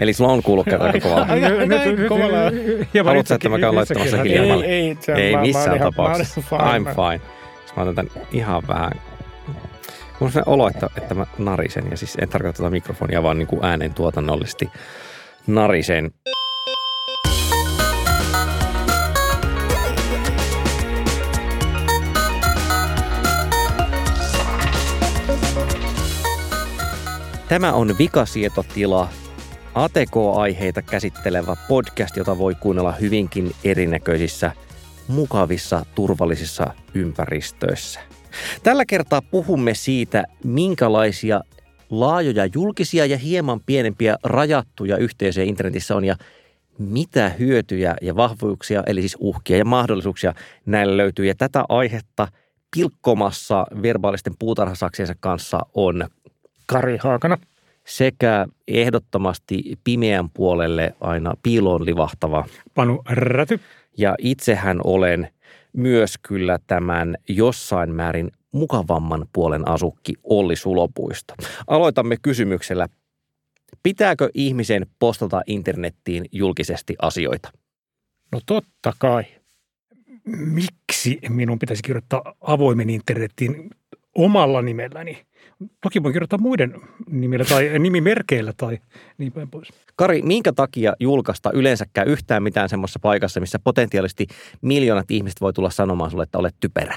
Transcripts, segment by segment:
Eli sulla on kuulokkeet aika kovalla. Haluatko, että mä käyn laittamassa Ei, hiljemmalle? ei, Ei mä missään tapauksessa. I'm fine. Sitten mä otan tän ihan vähän. Mulla on se olo, että, että mä narisen, ja siis en tarkoita tätä mikrofonia, vaan niin kuin äänen tuotannollisesti narisen. Tämä on Vikasietotila, ATK-aiheita käsittelevä podcast, jota voi kuunnella hyvinkin erinäköisissä, mukavissa, turvallisissa ympäristöissä. Tällä kertaa puhumme siitä, minkälaisia laajoja julkisia ja hieman pienempiä rajattuja yhteisöjä internetissä on ja mitä hyötyjä ja vahvuuksia, eli siis uhkia ja mahdollisuuksia näillä löytyy. Ja tätä aihetta pilkkomassa verbaalisten puutarhasaksiensa kanssa on Kari Haakana. Sekä ehdottomasti pimeän puolelle aina piiloon livahtava. Panu Räty. Ja itsehän olen myös kyllä tämän jossain määrin mukavamman puolen asukki Olli Sulopuisto. Aloitamme kysymyksellä. Pitääkö ihmisen postata internettiin julkisesti asioita? No totta kai. Miksi minun pitäisi kirjoittaa avoimen internetin omalla nimelläni? Toki voin kirjoittaa muiden nimillä tai nimimerkeillä tai niin päin pois. Kari, minkä takia julkaista yleensäkään yhtään mitään semmoisessa paikassa, missä potentiaalisesti miljoonat ihmiset voi tulla sanomaan sulle, että olet typerä?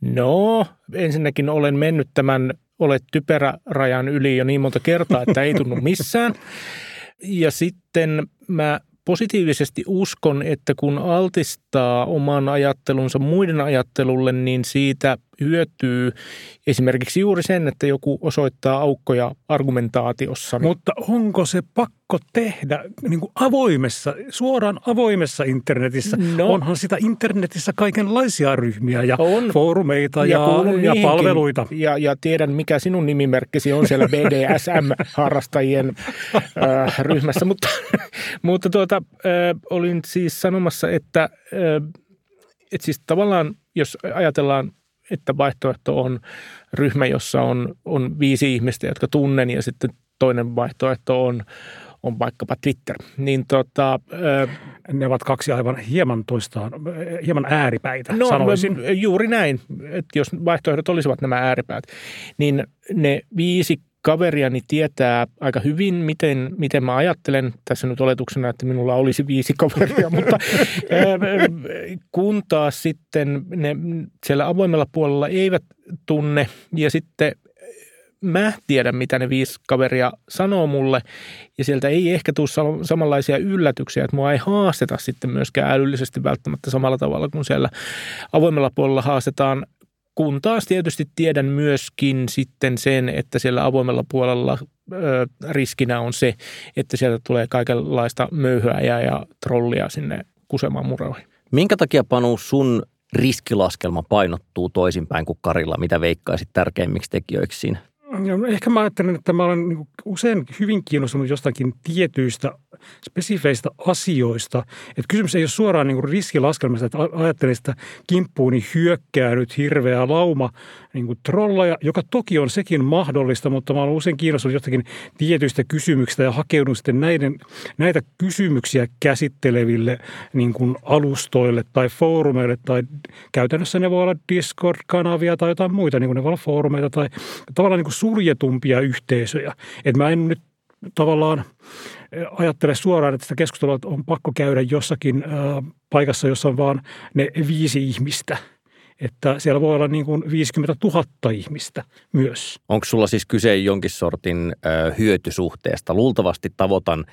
No, ensinnäkin olen mennyt tämän olet typerä rajan yli jo niin monta kertaa, että ei tunnu missään. Ja sitten mä positiivisesti uskon, että kun altistaa oman ajattelunsa muiden ajattelulle, niin siitä hyötyy esimerkiksi juuri sen, että joku osoittaa aukkoja argumentaatiossa. Mutta onko se pakko tehdä niin kuin avoimessa, suoraan avoimessa internetissä? No. Onhan sitä internetissä kaikenlaisia ryhmiä ja On. foorumeita ja, ja, ja palveluita. Ja, ja tiedän, mikä sinun nimimerkkisi on siellä BDSM-harrastajien äh, ryhmässä. Mutta, mutta tuota, äh, olin siis sanomassa, että, äh, että siis tavallaan, jos ajatellaan, että vaihtoehto on ryhmä, jossa on, on viisi ihmistä, jotka tunnen, ja sitten toinen vaihtoehto on, on vaikkapa Twitter, niin tota, Ne ovat kaksi aivan hieman toistaan, hieman ääripäitä, No sanoisin. juuri näin, että jos vaihtoehdot olisivat nämä ääripäät, niin ne viisi kaveriani tietää aika hyvin, miten, miten mä ajattelen. Tässä nyt oletuksena, että minulla olisi viisi kaveria, mutta ää, kun taas sitten ne siellä avoimella puolella eivät tunne ja sitten mä tiedän, mitä ne viisi kaveria sanoo mulle, ja sieltä ei ehkä tule sam- samanlaisia yllätyksiä, että mua ei haasteta sitten myöskään älyllisesti välttämättä samalla tavalla kuin siellä avoimella puolella haastetaan. Kun taas tietysti tiedän myöskin sitten sen, että siellä avoimella puolella ö, riskinä on se, että sieltä tulee kaikenlaista möyhyä ja, ja trollia sinne kusemaan muroihin. Minkä takia Panu sun riskilaskelma painottuu toisinpäin kuin Karilla? Mitä veikkaisit tärkeimmiksi tekijöiksi siinä? Ehkä mä ajattelen, että mä olen niin usein hyvin kiinnostunut jostakin tietyistä spesifeistä asioista. Että kysymys ei ole suoraan niin riskilaskelmasta, että a- ajattelen sitä kimppuuni hyökkää nyt hirveä lauma niin kuin trollaja, joka toki on sekin mahdollista, mutta mä olen usein kiinnostunut jostakin tietyistä kysymyksistä ja hakeudun sitten näiden, näitä kysymyksiä käsitteleville niin kuin alustoille tai foorumeille tai käytännössä ne voi olla Discord-kanavia tai jotain muita, niin kuin ne voi olla foorumeita tai tavallaan niin kuin suljetumpia yhteisöjä. Että mä en nyt tavallaan eh, ajattele suoraan, että sitä keskustelua on pakko käydä jossakin äh, paikassa, jossa on vaan ne viisi ihmistä. Että siellä voi olla niin kuin 50 000 ihmistä myös. Onko sulla siis kyse jonkin sortin ö, hyötysuhteesta? Luultavasti tavoitan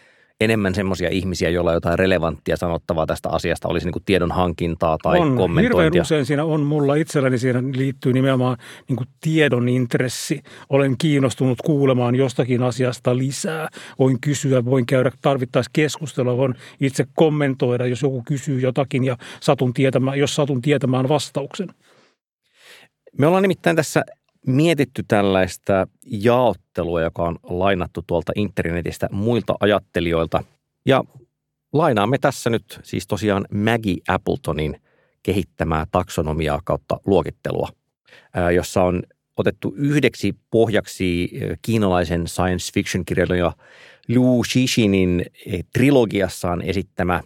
enemmän semmoisia ihmisiä, joilla on jotain relevanttia sanottavaa tästä asiasta, olisi niin kuin tiedon hankintaa tai on, hirveän kommentointia. usein siinä on mulla itselläni, siinä liittyy nimenomaan niin kuin tiedon intressi. Olen kiinnostunut kuulemaan jostakin asiasta lisää. Voin kysyä, voin käydä tarvittaessa keskustelua, voin itse kommentoida, jos joku kysyy jotakin ja satun tietämään, jos satun tietämään vastauksen. Me ollaan nimittäin tässä mietitty tällaista jaottelua, joka on lainattu tuolta internetistä muilta ajattelijoilta. Ja lainaamme tässä nyt siis tosiaan Maggie Appletonin kehittämää taksonomiaa kautta luokittelua, jossa on otettu yhdeksi pohjaksi kiinalaisen science fiction kirjailija Liu Shishinin trilogiassaan esittämä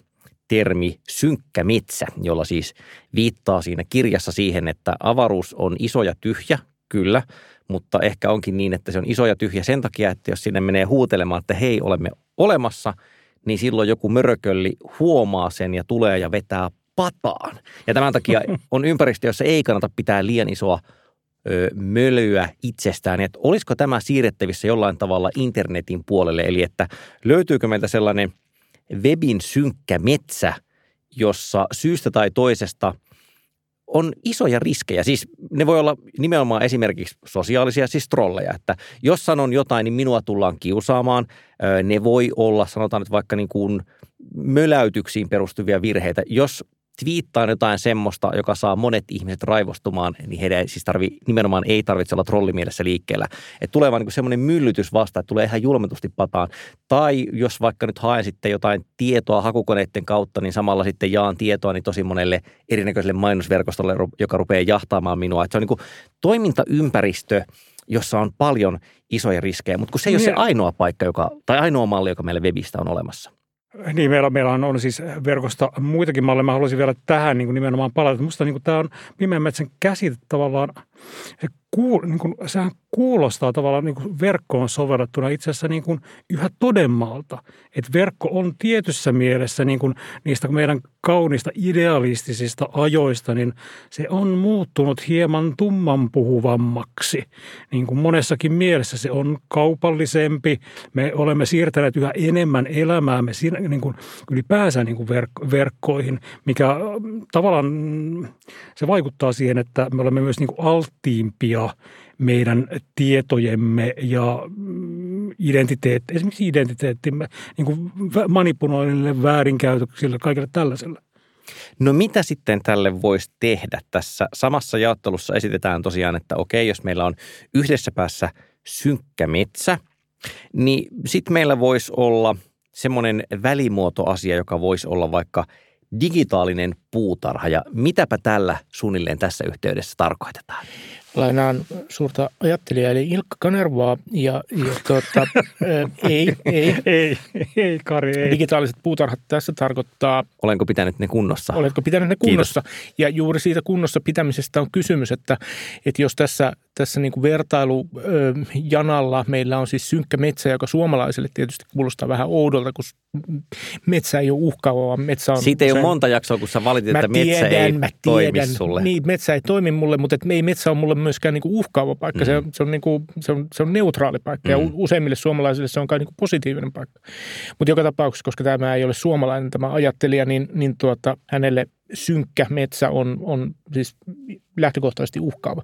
termi synkkä metsä, jolla siis viittaa siinä kirjassa siihen, että avaruus on iso ja tyhjä, kyllä, mutta ehkä onkin niin, että se on iso ja tyhjä sen takia, että jos sinne menee huutelemaan, että hei, olemme olemassa, niin silloin joku mörökölli huomaa sen ja tulee ja vetää pataan. Ja tämän takia on ympäristö, jossa ei kannata pitää liian isoa ö, mölyä itsestään. Että olisiko tämä siirrettävissä jollain tavalla internetin puolelle, eli että löytyykö meiltä sellainen webin synkkä metsä, jossa syystä tai toisesta – on isoja riskejä. Siis ne voi olla nimenomaan esimerkiksi sosiaalisia, siis trolleja. Että jos sanon jotain, niin minua tullaan kiusaamaan. Ne voi olla, sanotaan että vaikka niin kuin möläytyksiin perustuvia virheitä. Jos twiittaan jotain semmoista, joka saa monet ihmiset raivostumaan, niin heidän siis tarvi, nimenomaan ei tarvitse olla trollimielessä liikkeellä. Että tulee vaan niin semmoinen myllytys vasta, että tulee ihan julmetusti pataan. Tai jos vaikka nyt haen sitten jotain tietoa hakukoneiden kautta, niin samalla sitten jaan tietoa niin tosi monelle erinäköiselle mainosverkostolle, joka rupeaa jahtaamaan minua. Että se on niin kuin toimintaympäristö, jossa on paljon isoja riskejä, mutta kun se ei ole se ainoa paikka, joka, tai ainoa malli, joka meille webistä on olemassa. Niin, meillä, meillä on, siis verkosta muitakin malleja. Mä haluaisin vielä tähän niin kuin nimenomaan palata. Minusta niin tämä on pimeän metsän käsite tavallaan, se kuul, niin kuin, sehän kuulostaa tavallaan niin kuin verkkoon sovellettuna itse asiassa niin kuin yhä todemmalta. Että verkko on tietyssä mielessä niin kuin niistä meidän kaunista idealistisista ajoista, niin se on muuttunut hieman tumman puhuvammaksi. Niin kuin monessakin mielessä se on kaupallisempi. Me olemme siirtäneet yhä enemmän elämäämme niin kuin ylipäänsä niin kuin verkkoihin, mikä tavallaan se vaikuttaa siihen, että me olemme myös niin kuin alttiimpia meidän tietojemme ja mm, identiteetti, esimerkiksi identiteettimme niin kuin manipuloinnille, väärinkäytöksille, kaikille tällaiselle. No mitä sitten tälle voisi tehdä? Tässä samassa jaottelussa esitetään tosiaan, että okei, jos meillä on yhdessä päässä synkkä metsä, niin sitten meillä voisi olla semmoinen välimuotoasia, joka voisi olla vaikka digitaalinen puutarha. Ja mitäpä tällä suunnilleen tässä yhteydessä tarkoitetaan? Lainaan suurta ajattelijaa, eli Ilkka Kanervaa, ja, ja tuota, ei, ei, ei, ei, Kari, ei. Digitaaliset puutarhat tässä tarkoittaa... Olenko pitänyt ne kunnossa? Oletko pitänyt ne kunnossa? Kiitos. Ja juuri siitä kunnossa pitämisestä on kysymys, että, että jos tässä, tässä niin kuin vertailujanalla meillä on siis synkkä metsä, joka suomalaiselle tietysti kuulostaa vähän oudolta, kun metsä ei ole uhkaava, vaan metsä on... Siitä ei ole monta jaksoa, kun sä valitit, että metsä tiedän, ei mä toimi sulle. Niin, metsä ei toimi mulle, mutta et ei metsä on mulle myöskään niin kuin uhkaava paikka. Mm. Se, se, on niin kuin, se, on, se on neutraali paikka mm. ja useimmille suomalaisille se on kai niin kuin positiivinen paikka. Mutta joka tapauksessa, koska tämä ei ole suomalainen tämä ajattelija, niin, niin tuota, hänelle synkkä metsä on, on siis lähtökohtaisesti uhkaava.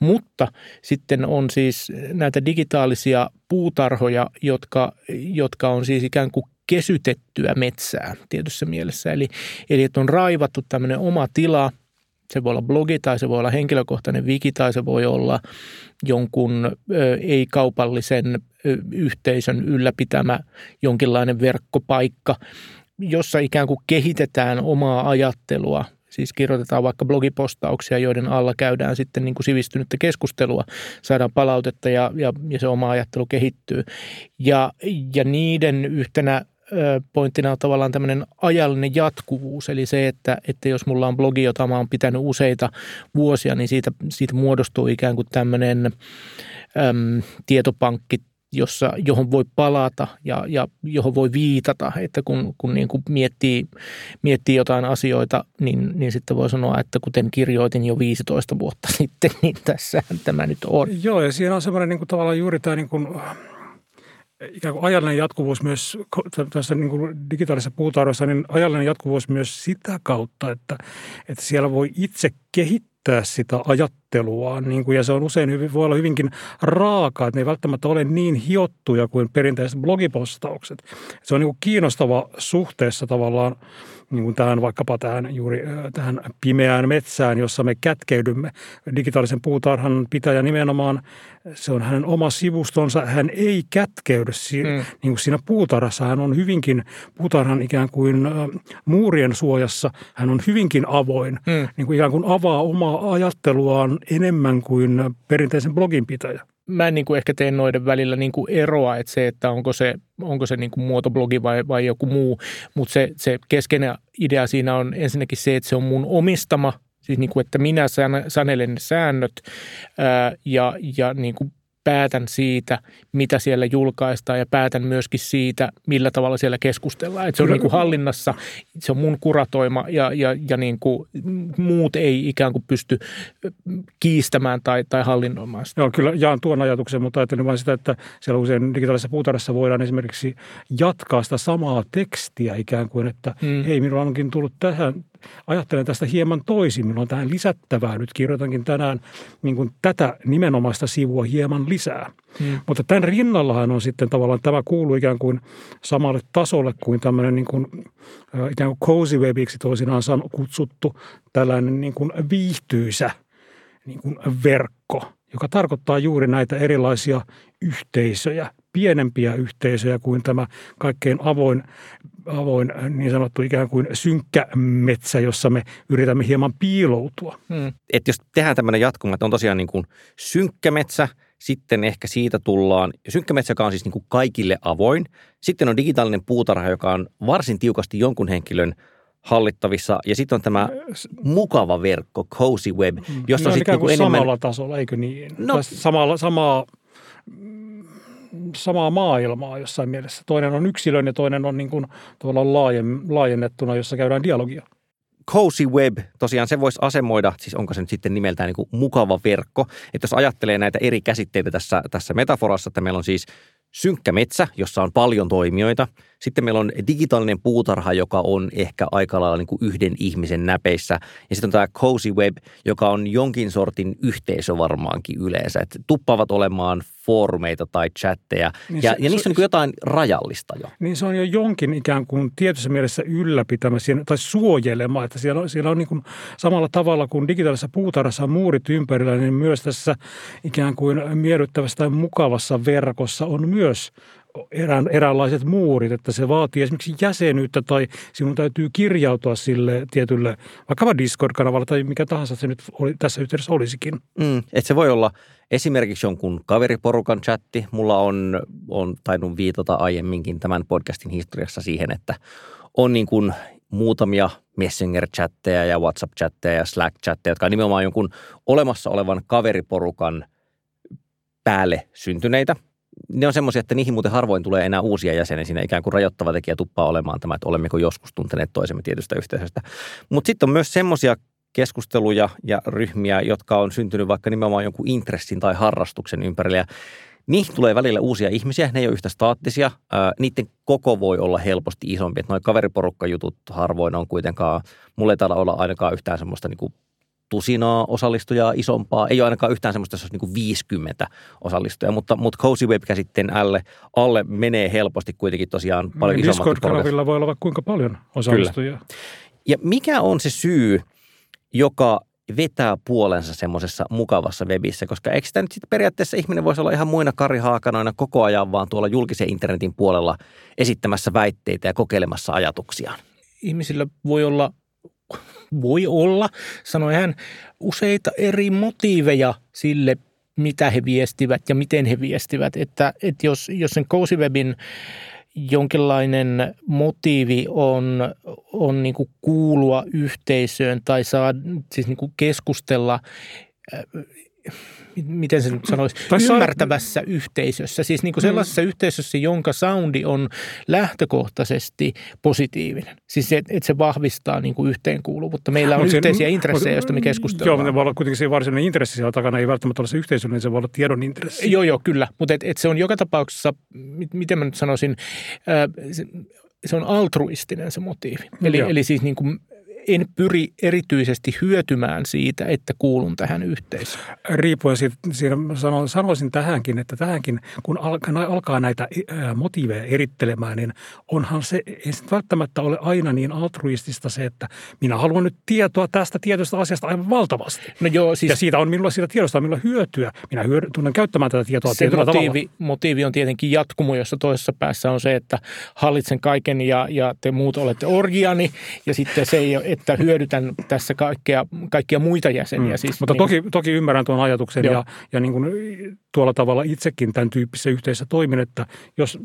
Mutta sitten on siis näitä digitaalisia puutarhoja, jotka, jotka on siis ikään kuin kesytettyä metsää tietyssä mielessä. Eli, eli että on raivattu tämmöinen oma tila, se voi olla blogi tai se voi olla henkilökohtainen wiki tai se voi olla jonkun ei-kaupallisen yhteisön ylläpitämä jonkinlainen verkkopaikka, jossa ikään kuin kehitetään omaa ajattelua Siis kirjoitetaan vaikka blogipostauksia, joiden alla käydään sitten niin kuin sivistynyttä keskustelua, saadaan palautetta ja, ja, ja se oma ajattelu kehittyy. Ja, ja niiden yhtenä pointtina on tavallaan tämmöinen ajallinen jatkuvuus, eli se, että, että jos mulla on blogi, jota mä oon pitänyt useita vuosia, niin siitä, siitä muodostuu ikään kuin tämmöinen äm, tietopankki, jossa, johon voi palata ja, ja johon voi viitata, että kun, kun niin kuin miettii, miettii jotain asioita, niin, niin sitten voi sanoa, että kuten kirjoitin jo 15 vuotta sitten, niin tässähän tämä nyt on. Joo, ja siinä on semmoinen niin kuin tavallaan juuri tämä niin kuin ikään kuin ajallinen jatkuvuus myös tässä niin kuin digitaalisessa puutarhassa, niin ajallinen jatkuvuus myös sitä kautta, että, että siellä voi itse kehittää sitä ajattelua, niin kuin, ja se on usein hyvin, voi olla hyvinkin raakaa, että ne ei välttämättä ole niin hiottuja kuin perinteiset blogipostaukset. Se on niin kuin kiinnostava suhteessa tavallaan niin kuin tähän vaikkapa tähän juuri tähän pimeään metsään, jossa me kätkeydymme. Digitaalisen puutarhan pitäjä nimenomaan, se on hänen oma sivustonsa. Hän ei kätkeydy si- mm. niin kuin siinä puutarhassa. Hän on hyvinkin puutarhan ikään kuin muurien suojassa. Hän on hyvinkin avoin, mm. niin kuin ikään kuin avaa omaa ajatteluaan enemmän kuin perinteisen blogin pitäjä mä en niin kuin ehkä tee noiden välillä niin kuin eroa, että se, että onko se, onko se niin kuin muotoblogi vai, vai joku muu, mutta se, se keskeinen idea siinä on ensinnäkin se, että se on mun omistama, siis niin kuin, että minä sanelen ne säännöt ää, ja, ja niin kuin päätän siitä, mitä siellä julkaistaan ja päätän myöskin siitä, millä tavalla siellä keskustellaan. Että se on niin kuin hallinnassa, se on mun kuratoima ja, ja, ja niin kuin muut ei ikään kuin pysty kiistämään tai, tai hallinnoimaan sitä. Joo, kyllä jaan tuon ajatuksen, mutta ajattelin vain sitä, että siellä usein digitaalisessa puutarhassa voidaan esimerkiksi jatkaa sitä samaa tekstiä ikään kuin, että hmm. hei, minulla onkin tullut tähän, ajattelen tästä hieman toisin. Minulla on tähän lisättävää. Nyt kirjoitankin tänään niin kuin tätä nimenomaista sivua hieman lisää. Hmm. Mutta tämän rinnallahan on sitten tavallaan, tämä kuuluu ikään kuin samalle tasolle kuin tämmöinen niin kuin, ikään kuin cozy webiksi toisinaan kutsuttu tällainen niin kuin viihtyisä niin kuin verkko, joka tarkoittaa juuri näitä erilaisia yhteisöjä, pienempiä yhteisöjä kuin tämä kaikkein avoin, avoin niin sanottu ikään kuin synkkä metsä, jossa me yritämme hieman piiloutua. Hmm. Et jos tehdään tämmöinen jatkuma, että on tosiaan niin kuin synkkä metsä, sitten ehkä siitä tullaan, synkkä metsä, joka on siis niin kuin kaikille avoin. Sitten on digitaalinen puutarha, joka on varsin tiukasti jonkun henkilön hallittavissa. Ja sitten on tämä mukava verkko, cozy web, hmm. jossa no, on sitten niin enemmän... samalla tasolla, eikö niin? No, samalla, samaa samaa maailmaa jossain mielessä. Toinen on yksilön ja toinen on niin kuin tavallaan laajen, laajennettuna, jossa käydään dialogia. Cozy Web, tosiaan se voisi asemoida, siis onko se nyt sitten nimeltään niin kuin mukava verkko. Että jos ajattelee näitä eri käsitteitä tässä, tässä metaforassa, että meillä on siis synkkä metsä, jossa on paljon toimijoita. Sitten meillä on digitaalinen puutarha, joka on ehkä aika lailla niin kuin yhden ihmisen näpeissä. Ja sitten on tämä Cozy Web, joka on jonkin sortin yhteisö varmaankin yleensä. Että tuppaavat olemaan foorumeita tai chatteja. Niin ja, se, ja niissä on niin jotain rajallista jo. Niin se on jo jonkin ikään kuin tietyssä mielessä ylläpitämä tai suojelema. Että siellä on, siellä on niin kuin samalla tavalla kuin digitaalisessa puutarhassa on muurit ympärillä, niin myös tässä ikään kuin miellyttävässä tai mukavassa verkossa on myös erään, eräänlaiset muurit, että se vaatii esimerkiksi jäsenyyttä tai sinun täytyy kirjautua sille tietylle, vaikkapa Discord-kanavalle tai mikä tahansa se nyt oli, tässä yhteydessä olisikin. Mm, että se voi olla esimerkiksi jonkun kaveriporukan chatti. Mulla on, on tainnut viitata aiemminkin tämän podcastin historiassa siihen, että on niin kuin muutamia Messenger-chatteja ja WhatsApp-chatteja ja Slack-chatteja, jotka on nimenomaan jonkun olemassa olevan kaveriporukan päälle syntyneitä – ne on semmoisia, että niihin muuten harvoin tulee enää uusia jäseniä. Siinä ikään kuin rajoittava tekijä tuppaa olemaan tämä, että olemmeko joskus tunteneet toisemme tietystä yhteisöstä. Mutta sitten on myös semmoisia keskusteluja ja ryhmiä, jotka on syntynyt vaikka nimenomaan jonkun intressin tai harrastuksen ympärillä. Ja niihin tulee välillä uusia ihmisiä, ne ei ole yhtä staattisia. Niiden koko voi olla helposti isompi. Että noin kaveriporukkajutut harvoin on kuitenkaan, mulle ei taida olla ainakaan yhtään semmoista niin tusinaa osallistujaa isompaa. Ei ole ainakaan yhtään semmoista, jos olisi niin 50 osallistujaa, mutta, mutta Cozy Web-käsitteen alle, alle menee helposti kuitenkin tosiaan paljon niin, isommat. Discord-kanavilla voi olla kuinka paljon osallistujia. Kyllä. Ja mikä on se syy, joka vetää puolensa semmoisessa mukavassa webissä, koska eikö sitä nyt sitten periaatteessa ihminen voisi olla ihan muina karihaakanoina koko ajan vaan tuolla julkisen internetin puolella esittämässä väitteitä ja kokeilemassa ajatuksiaan? Ihmisillä voi olla voi olla, sanoi hän, useita eri motiiveja sille, mitä he viestivät ja miten he viestivät. Että, että jos, jos sen Cozy jonkinlainen motiivi on, on niin kuin kuulua yhteisöön tai saa siis niin kuin keskustella miten se nyt sanoisi, tai ymmärtävässä sa- yhteisössä. Siis niin kuin sellaisessa mm. yhteisössä, jonka soundi on lähtökohtaisesti positiivinen. Siis että et se vahvistaa niin kuin yhteenkuuluvuutta. Meillä on yhteisiä se, intressejä, joista me keskustellaan. Joo, mutta ne voi olla kuitenkin se varsinainen intressi siellä takana, ei välttämättä ole se yhteisö, niin se voi olla tiedon intressi. Joo, joo, kyllä. Mutta et, et se on joka tapauksessa, miten mä nyt sanoisin, se, se on altruistinen se motiivi. Eli, eli siis niin kuin en pyri erityisesti hyötymään siitä, että kuulun tähän yhteisöön. Riippuen siitä, sanoisin tähänkin, että tähänkin, kun alkaa näitä motiiveja erittelemään, niin onhan se, ei se välttämättä ole aina niin altruistista se, että minä haluan nyt tietoa tästä tietystä asiasta aivan valtavasti. No joo, siis, ja siitä on minulla siitä tiedosta on minulla hyötyä. Minä hyödy, tunnen käyttämään tätä tietoa se motiivi, motiivi on tietenkin jatkumo, jossa toisessa päässä on se, että hallitsen kaiken ja, ja te muut olette orgiani ja sitten se, että hyödytän tässä kaikkea, kaikkia muita jäseniä. Mm. Siis, Mutta niin, toki, toki ymmärrän tuon ajatuksen joo. ja, ja niin kuin tuolla tavalla itsekin tämän tyyppisessä yhteisössä toimin, että jos,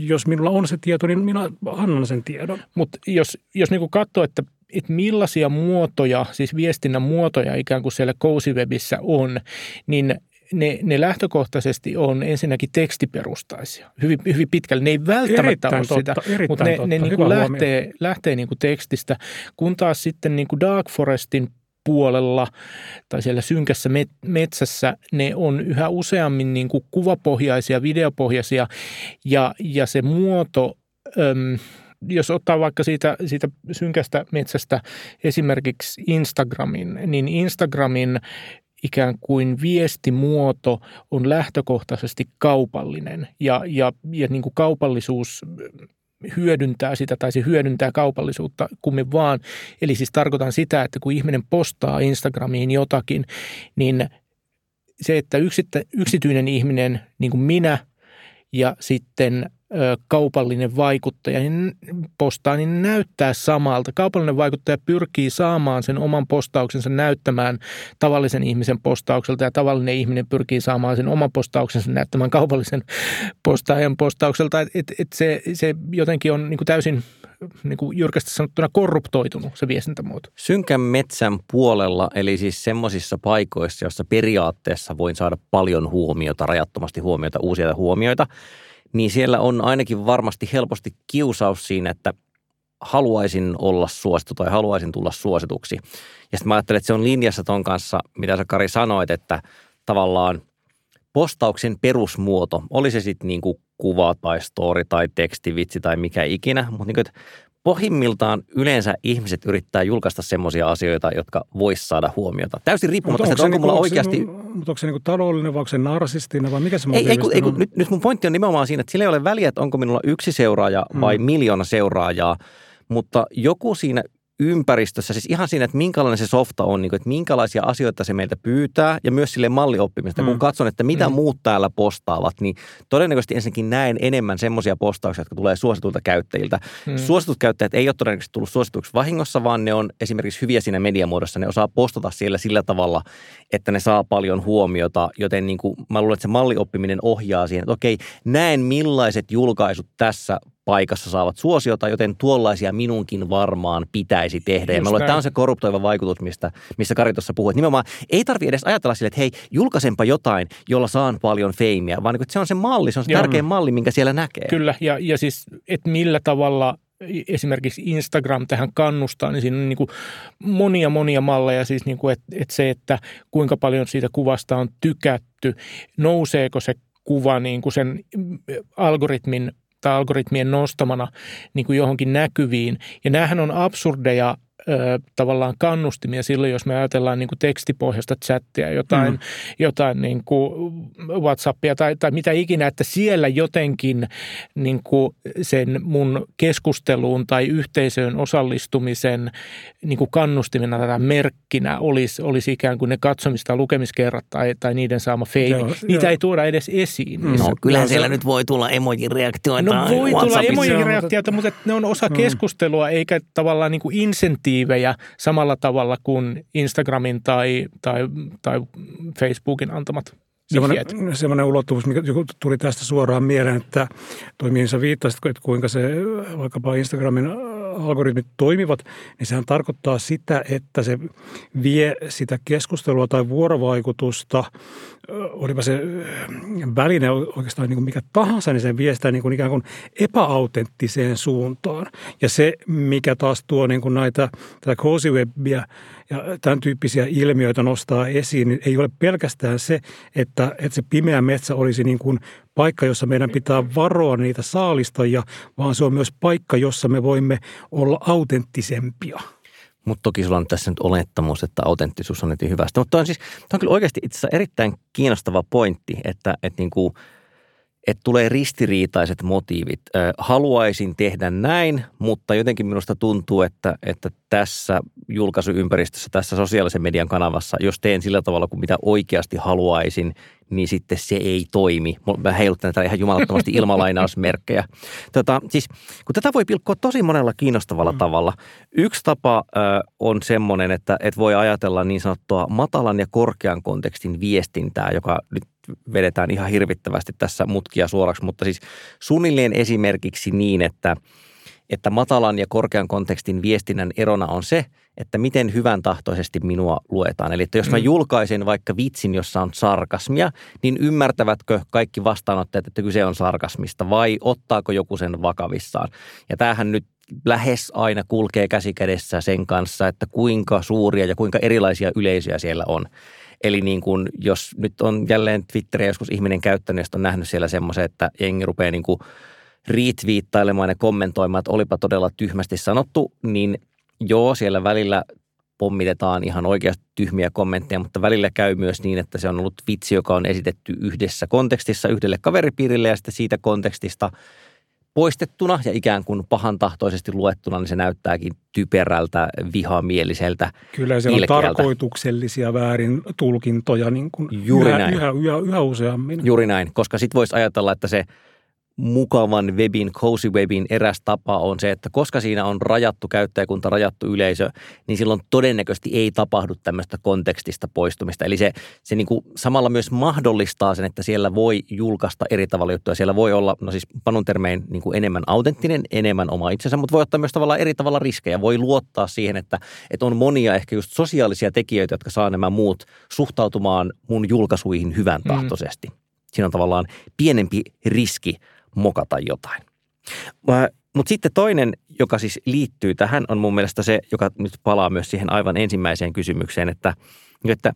jos minulla on se tieto, niin minä annan sen tiedon. Mutta jos, jos niin katsoo, että että millaisia muotoja, siis viestinnän muotoja ikään kuin siellä Cozywebissä on, niin ne, ne lähtökohtaisesti on ensinnäkin tekstiperustaisia. Hyvin, hyvin pitkälle. Ne ei välttämättä erittäin ole totta, sitä, mutta ne, ne niin kuin lähtee, lähtee niin kuin tekstistä. Kun taas sitten niin kuin Dark Forestin puolella tai siellä synkässä metsässä ne on yhä useammin niin kuin kuvapohjaisia, videopohjaisia ja, ja se muoto, äm, jos ottaa vaikka siitä, siitä synkästä metsästä esimerkiksi Instagramin, niin Instagramin ikään kuin viestimuoto on lähtökohtaisesti kaupallinen ja, ja, ja niin kuin kaupallisuus hyödyntää sitä tai se hyödyntää kaupallisuutta kummin vaan. Eli siis tarkoitan sitä, että kun ihminen postaa Instagramiin jotakin, niin se, että yksityinen ihminen, niin kuin minä ja sitten kaupallinen vaikuttaja niin postaa, niin näyttää samalta. Kaupallinen vaikuttaja pyrkii saamaan sen oman postauksensa näyttämään tavallisen ihmisen postaukselta ja tavallinen ihminen pyrkii saamaan sen oman postauksensa näyttämään kaupallisen postaajan postaukselta. Et, et, et se, se jotenkin on niin kuin täysin niin kuin jyrkästi sanottuna korruptoitunut se viestintämuoto. Synkän metsän puolella, eli siis semmoisissa paikoissa, joissa periaatteessa voin saada paljon huomiota, rajattomasti huomiota, uusia huomioita – niin siellä on ainakin varmasti helposti kiusaus siinä, että haluaisin olla suosittu tai haluaisin tulla suosituksi. Ja sitten mä ajattelen, että se on linjassa ton kanssa, mitä sä Kari sanoit, että tavallaan postauksen perusmuoto, oli se sitten niinku kuva tai story tai tekstivitsi tai mikä ikinä, mutta niinku, pohjimmiltaan yleensä ihmiset yrittää julkaista semmoisia asioita, jotka vois saada huomiota. Täysin riippumatta, että onko niinku, mulla oikeasti... Mutta onko se niinku taloudellinen vai onko se narsistinen vai mikä se ei, ei, ei, kun, nyt, nyt mun pointti on nimenomaan siinä, että sillä ei ole väliä, että onko minulla yksi seuraaja vai mm. miljoona seuraajaa, mutta joku siinä ympäristössä, siis ihan siinä, että minkälainen se softa on, niin kuin, että minkälaisia asioita se meiltä pyytää ja myös sille mallioppimista. Mm. Kun katson, että mitä mm. muut täällä postaavat, niin todennäköisesti ensinnäkin näen enemmän semmoisia postauksia, jotka tulee suosituilta käyttäjiltä. Mm. Suositut käyttäjät ei ole todennäköisesti tullut suosituksi vahingossa, vaan ne on esimerkiksi hyviä siinä mediamuodossa. Ne osaa postata siellä sillä tavalla, että ne saa paljon huomiota, joten niin kuin, mä luulen, että se mallioppiminen ohjaa siihen, että okei, näen millaiset julkaisut tässä paikassa saavat suosiota, joten tuollaisia minunkin varmaan pitäisi tehdä. ja mä luulen, että tämä on se korruptoiva vaikutus, mistä, missä Kari tuossa puhui. Että nimenomaan ei tarvitse edes ajatella sille, että hei, julkaisenpa jotain, jolla saan paljon feimiä, vaan niin että se on se malli, se on se Joo. tärkein malli, minkä siellä näkee. Kyllä, ja, ja siis, että millä tavalla esimerkiksi Instagram tähän kannustaa, niin siinä on niin kuin monia monia malleja, siis niin kuin, että, että se, että kuinka paljon siitä kuvasta on tykätty, nouseeko se kuva niin kuin sen algoritmin tai algoritmien nostamana niin kuin johonkin näkyviin. Ja näähän on absurdeja ö, tavallaan kannustimia silloin, jos me ajatellaan niin kuin tekstipohjaista chattia, jotain, mm. jotain niin kuin Whatsappia tai, tai mitä ikinä, että siellä jotenkin niin kuin sen mun keskusteluun tai yhteisöön osallistumisen niin kuin kannustimena tai merkkinä olisi, olisi ikään kuin ne katsomista ja lukemiskerrat tai, tai niiden saama feimi. Joo, Niitä jo. ei tuoda edes esiin. Mm. No kyllähän siellä se, nyt voi tulla emojireaktioita. No voi tulla emojireaktioita, mutta ne on osa mm. keskustelua eikä tavallaan niin kuin insentiivejä samalla tavalla kuin Instagramin tai, tai, tai Facebookin antamat Semmoinen, semmoinen ulottuvuus, mikä tuli tästä suoraan mieleen, että toimiin sä viittasit, että kuinka se vaikkapa Instagramin algoritmit toimivat, niin sehän tarkoittaa sitä, että se vie sitä keskustelua tai vuorovaikutusta, olipa se väline oikeastaan niin kuin mikä tahansa, niin se vie sitä niin kuin ikään kuin epäautenttiseen suuntaan. Ja se, mikä taas tuo niin kuin näitä, tätä cozy ja tämän tyyppisiä ilmiöitä nostaa esiin, niin ei ole pelkästään se, että, että se pimeä metsä olisi niin kuin paikka, jossa meidän pitää varoa niitä saalistajia, vaan se on myös paikka, jossa me voimme olla autenttisempia. Mutta toki sulla on tässä nyt olettamus, että autenttisuus on heti hyvästä. Mutta on siis, on kyllä oikeasti itse asiassa erittäin kiinnostava pointti, että, että niin kuin – että tulee ristiriitaiset motiivit. Haluaisin tehdä näin, mutta jotenkin minusta tuntuu, että, että tässä julkaisuympäristössä, tässä sosiaalisen median kanavassa, jos teen sillä tavalla kuin mitä oikeasti haluaisin, niin sitten se ei toimi. Mä heiluttelen täällä ihan jumalattomasti ilmalainausmerkkejä. Tota, siis, kun tätä voi pilkkoa tosi monella kiinnostavalla mm. tavalla. Yksi tapa ö, on semmoinen, että et voi ajatella niin sanottua matalan ja korkean kontekstin viestintää, joka nyt vedetään ihan hirvittävästi tässä mutkia suoraksi, mutta siis suunnilleen esimerkiksi niin, että, että matalan ja korkean kontekstin viestinnän erona on se, että miten hyvän tahtoisesti minua luetaan. Eli että jos mä mm. julkaisen vaikka vitsin, jossa on sarkasmia, niin ymmärtävätkö kaikki vastaanottajat, että kyse on sarkasmista vai ottaako joku sen vakavissaan? Ja tämähän nyt lähes aina kulkee käsikädessä sen kanssa, että kuinka suuria ja kuinka erilaisia yleisöjä siellä on. Eli niin kuin, jos nyt on jälleen Twitteriä joskus ihminen käyttänyt, on nähnyt siellä semmoisen, että jengi rupeaa niin kuin retweettailemaan ja kommentoimaan, että olipa todella tyhmästi sanottu, niin joo, siellä välillä pommitetaan ihan oikeasti tyhmiä kommentteja, mutta välillä käy myös niin, että se on ollut vitsi, joka on esitetty yhdessä kontekstissa yhdelle kaveripiirille ja sitten siitä kontekstista – poistettuna ja ikään kuin pahantahtoisesti luettuna, niin se näyttääkin typerältä, vihamieliseltä Kyllä se on tarkoituksellisia väärin tulkintoja niin kuin Juuri yhä, näin. Yhä, yhä, yhä useammin. Juuri näin, koska sitten voisi ajatella, että se – mukavan webin, cozy webin eräs tapa on se, että koska siinä on rajattu käyttäjäkunta, rajattu yleisö, niin silloin todennäköisesti ei tapahdu tämmöistä kontekstista poistumista. Eli se, se niin kuin samalla myös mahdollistaa sen, että siellä voi julkaista eri tavalla juttuja. Siellä voi olla, no siis panun termein niin kuin enemmän autenttinen, enemmän oma itsensä, mutta voi ottaa myös tavallaan eri tavalla riskejä. Voi luottaa siihen, että, että on monia ehkä just sosiaalisia tekijöitä, jotka saa nämä muut suhtautumaan mun julkaisuihin hyvän tahtoisesti. Mm. Siinä on tavallaan pienempi riski mokata jotain. Mutta sitten toinen, joka siis liittyy tähän, on mun mielestä se, joka nyt palaa myös siihen aivan ensimmäiseen kysymykseen, että, että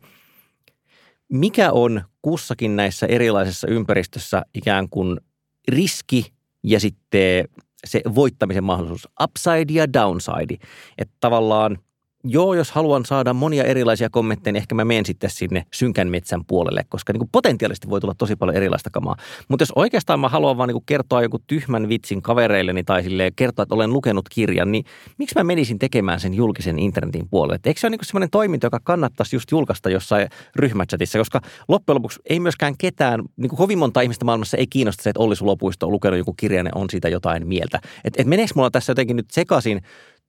mikä on kussakin näissä erilaisissa ympäristössä ikään kuin riski ja sitten se voittamisen mahdollisuus, upside ja downside. Että tavallaan – joo, jos haluan saada monia erilaisia kommentteja, niin ehkä mä menen sitten sinne synkän metsän puolelle, koska niin kuin potentiaalisesti voi tulla tosi paljon erilaista kamaa. Mutta jos oikeastaan mä haluan vaan niin kuin kertoa joku tyhmän vitsin kavereilleni tai sille kertoa, että olen lukenut kirjan, niin miksi mä menisin tekemään sen julkisen internetin puolelle? Et eikö se ole niin semmoinen toiminto, joka kannattaisi just julkaista jossain ryhmächatissa, koska loppujen lopuksi ei myöskään ketään, niin kuin kovin monta ihmistä maailmassa ei kiinnosta se, että Olli Sulopuisto on lukenut joku kirjan ja on siitä jotain mieltä. Että et meneekö mulla tässä jotenkin nyt sekaisin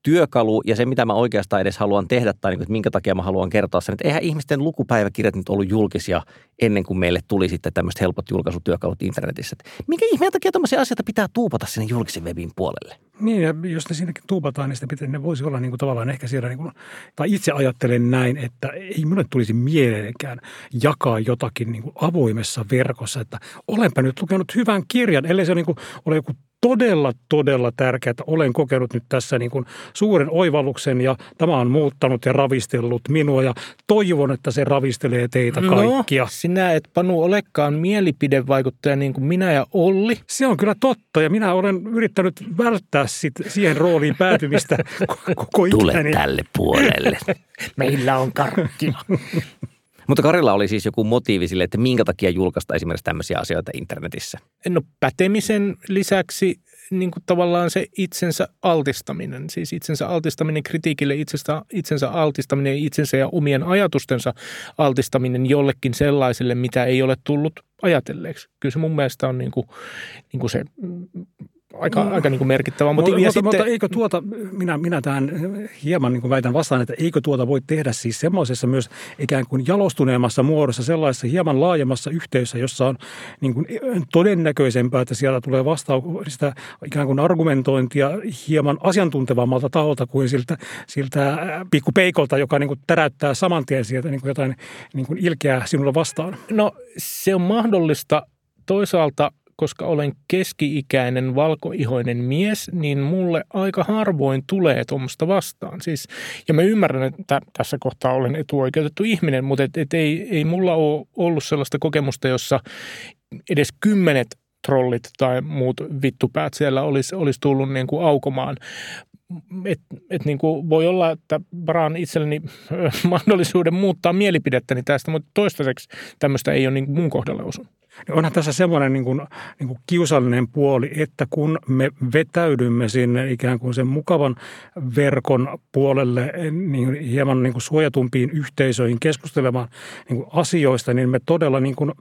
työkalu ja se, mitä mä oikeastaan edes haluan tehdä tai niin kuin, että minkä takia mä haluan kertoa sen, että eihän ihmisten lukupäiväkirjat nyt ollut julkisia ennen kuin meille tuli sitten tämmöiset helpot julkaisutyökalut internetissä. Että minkä ihmeen takia tämmöisiä asioita pitää tuupata sinne julkisen webin puolelle? Niin, ja jos ne siinäkin tuupataan, niin pitää, ne voisi olla niin kuin tavallaan ehkä siellä, niin kuin, tai itse ajattelen näin, että ei minulle tulisi mieleenkään jakaa jotakin niin kuin avoimessa verkossa, että olenpä nyt lukenut hyvän kirjan, ellei se niin kuin ole joku todella, todella tärkeää, olen kokenut nyt tässä niin kuin suuren oivalluksen ja tämä on muuttanut ja ravistellut minua ja toivon, että se ravistelee teitä no, kaikkia. sinä et Panu olekaan mielipidevaikuttaja niin kuin minä ja Olli. Se on kyllä totta ja minä olen yrittänyt välttää sit siihen rooliin päätymistä koko ikäni. Tule tälle puolelle. Meillä on karkkia. Mutta Karilla oli siis joku motiivi sille, että minkä takia julkaista esimerkiksi tämmöisiä asioita internetissä? No pätemisen lisäksi niin kuin tavallaan se itsensä altistaminen, siis itsensä altistaminen kritiikille, itsestä, itsensä altistaminen, itsensä ja omien ajatustensa altistaminen jollekin sellaiselle, mitä ei ole tullut ajatelleeksi. Kyllä se mun mielestä on niin kuin, niin kuin se aika, no, aika niin kuin merkittävä motiivi. Mutta, sitten, mutta eikö tuota, minä, minä tähän hieman niin kuin väitän vastaan, että eikö tuota voi tehdä siis semmoisessa myös ikään kuin jalostuneemmassa muodossa, sellaisessa hieman laajemmassa yhteydessä, jossa on niin kuin todennäköisempää, että sieltä tulee vastausta ikään kuin argumentointia hieman asiantuntevammalta taholta kuin siltä, siltä pikkupeikolta, joka niin kuin täräyttää saman tien sieltä niin kuin jotain niin kuin ilkeää sinulle vastaan. No se on mahdollista. Toisaalta koska olen keski-ikäinen valkoihoinen mies, niin mulle aika harvoin tulee tuommoista vastaan. Siis, ja mä ymmärrän, että tässä kohtaa olen etuoikeutettu ihminen, mutta et, et ei, ei mulla ole ollut sellaista kokemusta, jossa edes kymmenet trollit tai muut vittupäät siellä olisi, olisi tullut niin kuin aukomaan. että et niin kuin voi olla, että varaan itselleni mahdollisuuden muuttaa mielipidettäni tästä, mutta toistaiseksi tämmöistä ei ole niin mun kohdalle osunut. Niin onhan tässä semmoinen niin kuin, niin kuin kiusallinen puoli, että kun me vetäydymme sinne ikään kuin sen mukavan verkon puolelle niin hieman niin kuin suojatumpiin yhteisöihin keskustelemaan niin kuin asioista, niin me todella niin kuin,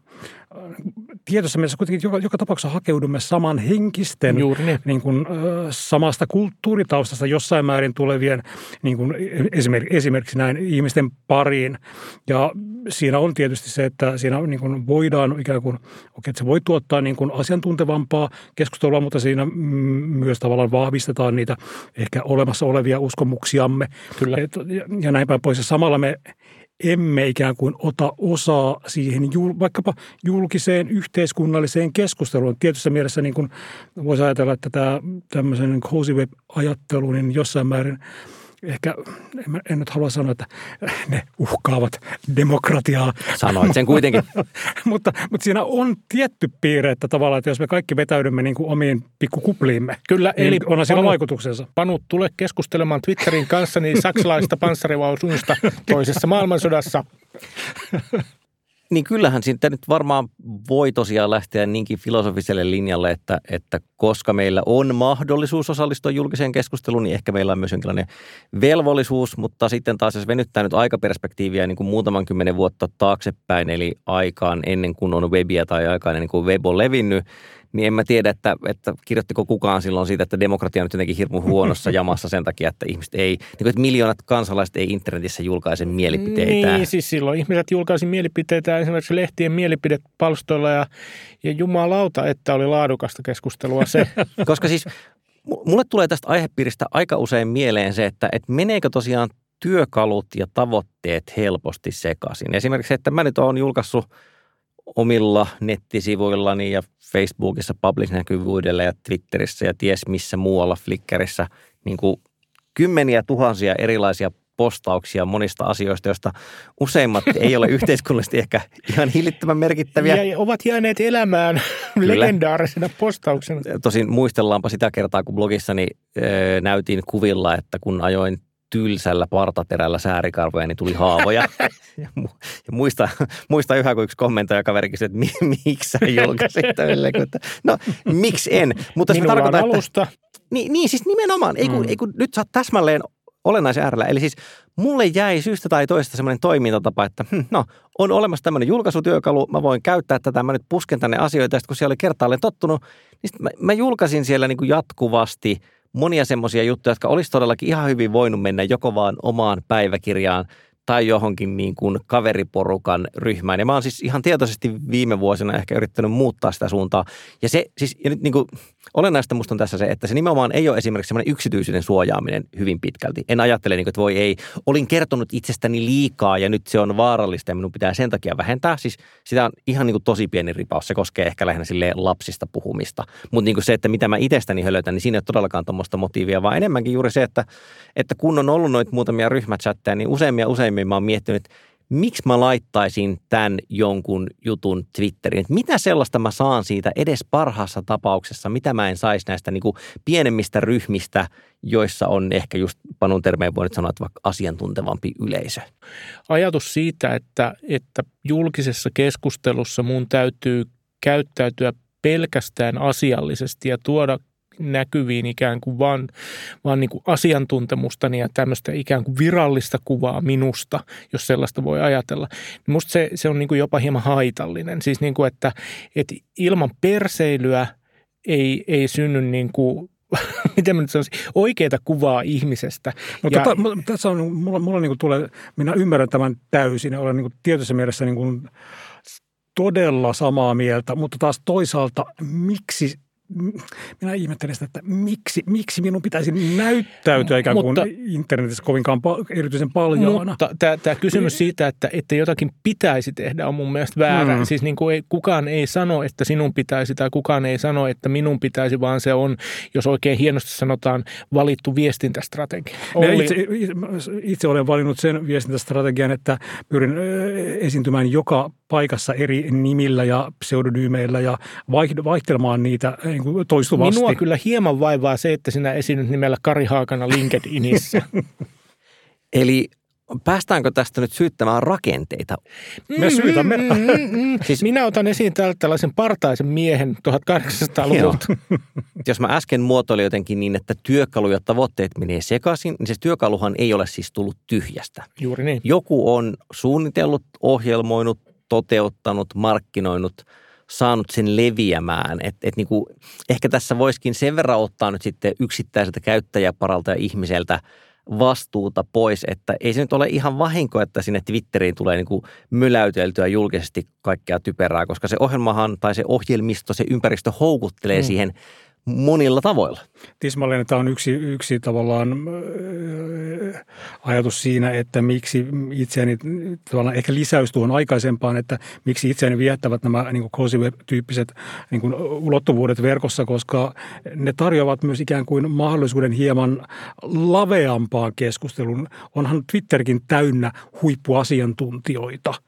tietyssä mielessä kuitenkin joka, joka tapauksessa hakeudumme saman henkisten Juuri niin. Niin kuin, samasta kulttuuritaustasta jossain määrin tulevien niin kuin esimerkiksi, esimerkiksi näin ihmisten pariin. Ja siinä on tietysti se, että siinä niin kuin voidaan ikään kuin, okei, että se voi tuottaa niin kuin asiantuntevampaa keskustelua, mutta siinä myös tavallaan vahvistetaan niitä ehkä olemassa olevia uskomuksiamme. Kyllä. Et, ja, ja näin päin pois. Ja samalla me emme ikään kuin ota osaa siihen vaikkapa julkiseen yhteiskunnalliseen keskusteluun. Tietyssä mielessä niin kuin voisi ajatella, että tämä tämmöisen cozy web-ajattelu niin jossain määrin – ehkä, en, en nyt halua sanoa, että ne uhkaavat demokratiaa. Sanoit sen kuitenkin. mutta, mutta siinä on tietty piirre, että tavallaan, että jos me kaikki vetäydymme niin kuin omiin pikkukupliimme, Kyllä, niin eli onhan siinä vaikutuksensa. Panu, tule keskustelemaan Twitterin kanssa niin saksalaista panssarivausuista toisessa maailmansodassa. Niin kyllähän siitä nyt varmaan voi tosiaan lähteä niinkin filosofiselle linjalle, että, että koska meillä on mahdollisuus osallistua julkiseen keskusteluun, niin ehkä meillä on myös jonkinlainen velvollisuus, mutta sitten taas jos venyttää nyt aikaperspektiiviä niin kuin muutaman kymmenen vuotta taaksepäin, eli aikaan ennen kuin on webia tai aikaan ennen kuin web on levinnyt, niin en mä tiedä, että, että kirjoittiko kukaan silloin siitä, että demokratia on nyt jotenkin hirmu huonossa jamassa sen takia, että ihmiset ei, niin kuin, että miljoonat kansalaiset ei internetissä julkaise mielipiteitä. Niin, siis silloin ihmiset julkaisi mielipiteitä esimerkiksi lehtien mielipidepalstoilla ja, ja jumalauta, että oli laadukasta keskustelua se. Koska siis mulle tulee tästä aihepiiristä aika usein mieleen se, että, että meneekö tosiaan työkalut ja tavoitteet helposti sekaisin. Esimerkiksi, että mä nyt oon julkaissut omilla nettisivuillani ja Facebookissa public-näkyvyydellä ja Twitterissä ja ties missä muualla Flickrissä niin kuin kymmeniä tuhansia erilaisia postauksia monista asioista, joista useimmat ei ole yhteiskunnallisesti ehkä ihan hillittömän merkittäviä. Ja ovat jääneet elämään Kyllä. legendaarisena postauksena. Tosin muistellaanpa sitä kertaa, kun blogissani näytin kuvilla, että kun ajoin tylsällä partaterällä säärikarvoja, niin tuli haavoja. ja, muista, muista yhä, kun yksi kommentoija kaveri kysyi, että mi, miksi sä julkaisit No, miksi en? Mutta se tarkoittaa, alusta. Että, niin, niin, siis nimenomaan. Ei kun, mm. ei kun nyt sä oot täsmälleen olennaisen äärellä. Eli siis mulle jäi syystä tai toista semmoinen toimintatapa, että hm, no, on olemassa tämmöinen julkaisutyökalu, mä voin käyttää tätä, mä nyt pusken tänne asioita, ja sitten kun siellä oli kertaalleen tottunut, niin mä, mä julkaisin siellä niin kuin jatkuvasti – monia semmoisia juttuja, jotka olisi todellakin ihan hyvin voinut mennä joko vaan omaan päiväkirjaan tai johonkin niin kuin kaveriporukan ryhmään. Ja mä oon siis ihan tietoisesti viime vuosina ehkä yrittänyt muuttaa sitä suuntaa. Ja se siis, ja nyt niin kuin, olennaista musta on tässä se, että se nimenomaan ei ole esimerkiksi semmoinen yksityisyyden suojaaminen hyvin pitkälti. En ajattele, niin kuin, että voi ei, olin kertonut itsestäni liikaa ja nyt se on vaarallista ja minun pitää sen takia vähentää. Siis sitä on ihan niin kuin tosi pieni ripaus. Se koskee ehkä lähinnä sille lapsista puhumista. Mutta niin kuin se, että mitä mä itsestäni hölötän, niin siinä ei ole todellakaan tuommoista motiivia, vaan enemmänkin juuri se, että, että kun on ollut noita muutamia ryhmächatteja, niin useammia useimmin mä oon miettinyt, että miksi mä laittaisin tämän jonkun jutun Twitteriin? Että mitä sellaista mä saan siitä edes parhaassa tapauksessa, mitä mä en saisi näistä niin kuin pienemmistä ryhmistä, joissa on ehkä just Panun termeen voi nyt sanoa, että vaikka asiantuntevampi yleisö. Ajatus siitä, että, että julkisessa keskustelussa mun täytyy käyttäytyä pelkästään asiallisesti ja tuoda näkyviin ikään kuin vaan, vaan niin kuin asiantuntemustani ja tämmöistä ikään kuin virallista kuvaa minusta, jos sellaista voi ajatella. Niin musta se, se on niin kuin jopa hieman haitallinen. Siis niin kuin, että, että ilman perseilyä ei, ei synny niin kuin miten mä nyt sanoisin, oikeita kuvaa ihmisestä. Mutta ja, ta, tässä on, mulla, mulla niin kuin tulee, minä ymmärrän tämän täysin ja olen niin kuin tietyssä mielessä niin kuin todella samaa mieltä, mutta taas toisaalta miksi minä ihmettelen sitä, että miksi, miksi minun pitäisi näyttäytyä ikään kuin mutta, internetissä kovinkaan pa- erityisen paljon. Mutta tämä, tämä kysymys siitä, että, että jotakin pitäisi tehdä on mun mielestä väärä. Hmm. Siis niin kuin ei, kukaan ei sano, että sinun pitäisi tai kukaan ei sano, että minun pitäisi, vaan se on, jos oikein hienosti sanotaan, valittu viestintästrategia. Olli... Itse, itse olen valinnut sen viestintästrategian, että pyrin esiintymään joka paikassa eri nimillä ja pseudonyymeillä ja vaihtelemaan niitä niin kuin toistuvasti. Minua kyllä hieman vaivaa se, että sinä esiinnyt nimellä Kari Haakana LinkedInissä. Eli päästäänkö tästä nyt syyttämään rakenteita? Me syytämme. Mm, mm, mm. Siis minä otan esiin tällaisen partaisen miehen 1800-luvulta. Jos mä äsken muotoilin jotenkin niin, että työkalu ja tavoitteet menee sekaisin, niin se työkaluhan ei ole siis tullut tyhjästä. Juuri niin. Joku on suunnitellut, ohjelmoinut, toteuttanut, markkinoinut – saanut sen leviämään. Et, et niinku, ehkä tässä voisikin sen verran ottaa nyt sitten yksittäiseltä käyttäjäparalta ja ihmiseltä vastuuta pois, että ei se nyt ole ihan vahinko, että sinne Twitteriin tulee niin kuin myläyteltyä julkisesti kaikkea typerää, koska se ohjelmahan tai se ohjelmisto, se ympäristö houkuttelee mm. siihen monilla tavoilla. Tismalleen tämä on yksi, yksi tavallaan äh, ajatus siinä, että miksi itseäni tavallaan ehkä lisäys tuohon aikaisempaan, että miksi itseäni viettävät nämä niin cozy web-tyyppiset niin kuin ulottuvuudet verkossa, koska ne tarjoavat myös ikään kuin mahdollisuuden hieman laveampaan keskusteluun. Onhan Twitterkin täynnä huippuasiantuntijoita –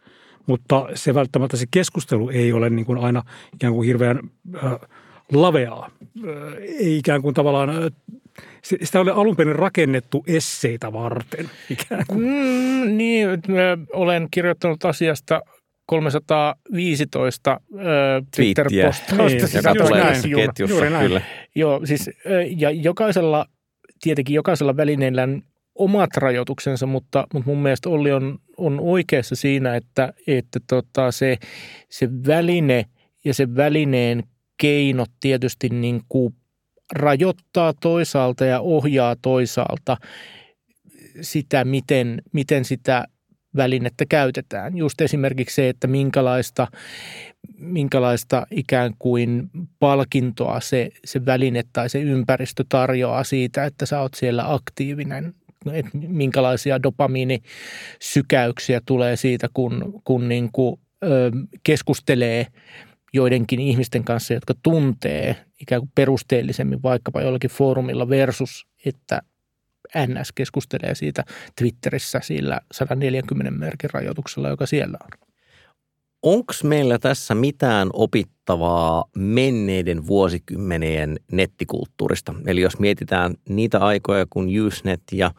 mutta se välttämättä se keskustelu ei ole niin kuin aina ikään kuin hirveän äh, laveaa. Ei ikään kuin tavallaan, sitä oli alun perin rakennettu esseitä varten. Ikään kuin. Mm, niin, olen kirjoittanut asiasta 315 äh, Twitter-postausta. Niin, joka tulee näin, ketjussa, juuri näin. kyllä. Joo, siis, ja jokaisella, tietenkin jokaisella välineellä omat rajoituksensa, mutta, mutta mun mielestä Olli on, on oikeassa siinä, että, että tota se, se väline ja se välineen keinot tietysti niin kuin rajoittaa toisaalta ja ohjaa toisaalta sitä, miten, miten sitä välinettä käytetään. Just esimerkiksi se, että minkälaista, minkälaista ikään kuin palkintoa se, se väline tai se ympäristö tarjoaa siitä, että sä oot siellä aktiivinen. Että minkälaisia dopamiinisykäyksiä tulee siitä, kun, kun niin kuin, ö, keskustelee – joidenkin ihmisten kanssa, jotka tuntee ikään kuin perusteellisemmin vaikkapa jollakin foorumilla versus, että NS keskustelee siitä Twitterissä sillä 140 merkin rajoituksella, joka siellä on. Onko meillä tässä mitään opittavaa menneiden vuosikymmenien nettikulttuurista? Eli jos mietitään niitä aikoja, kun Usenet ja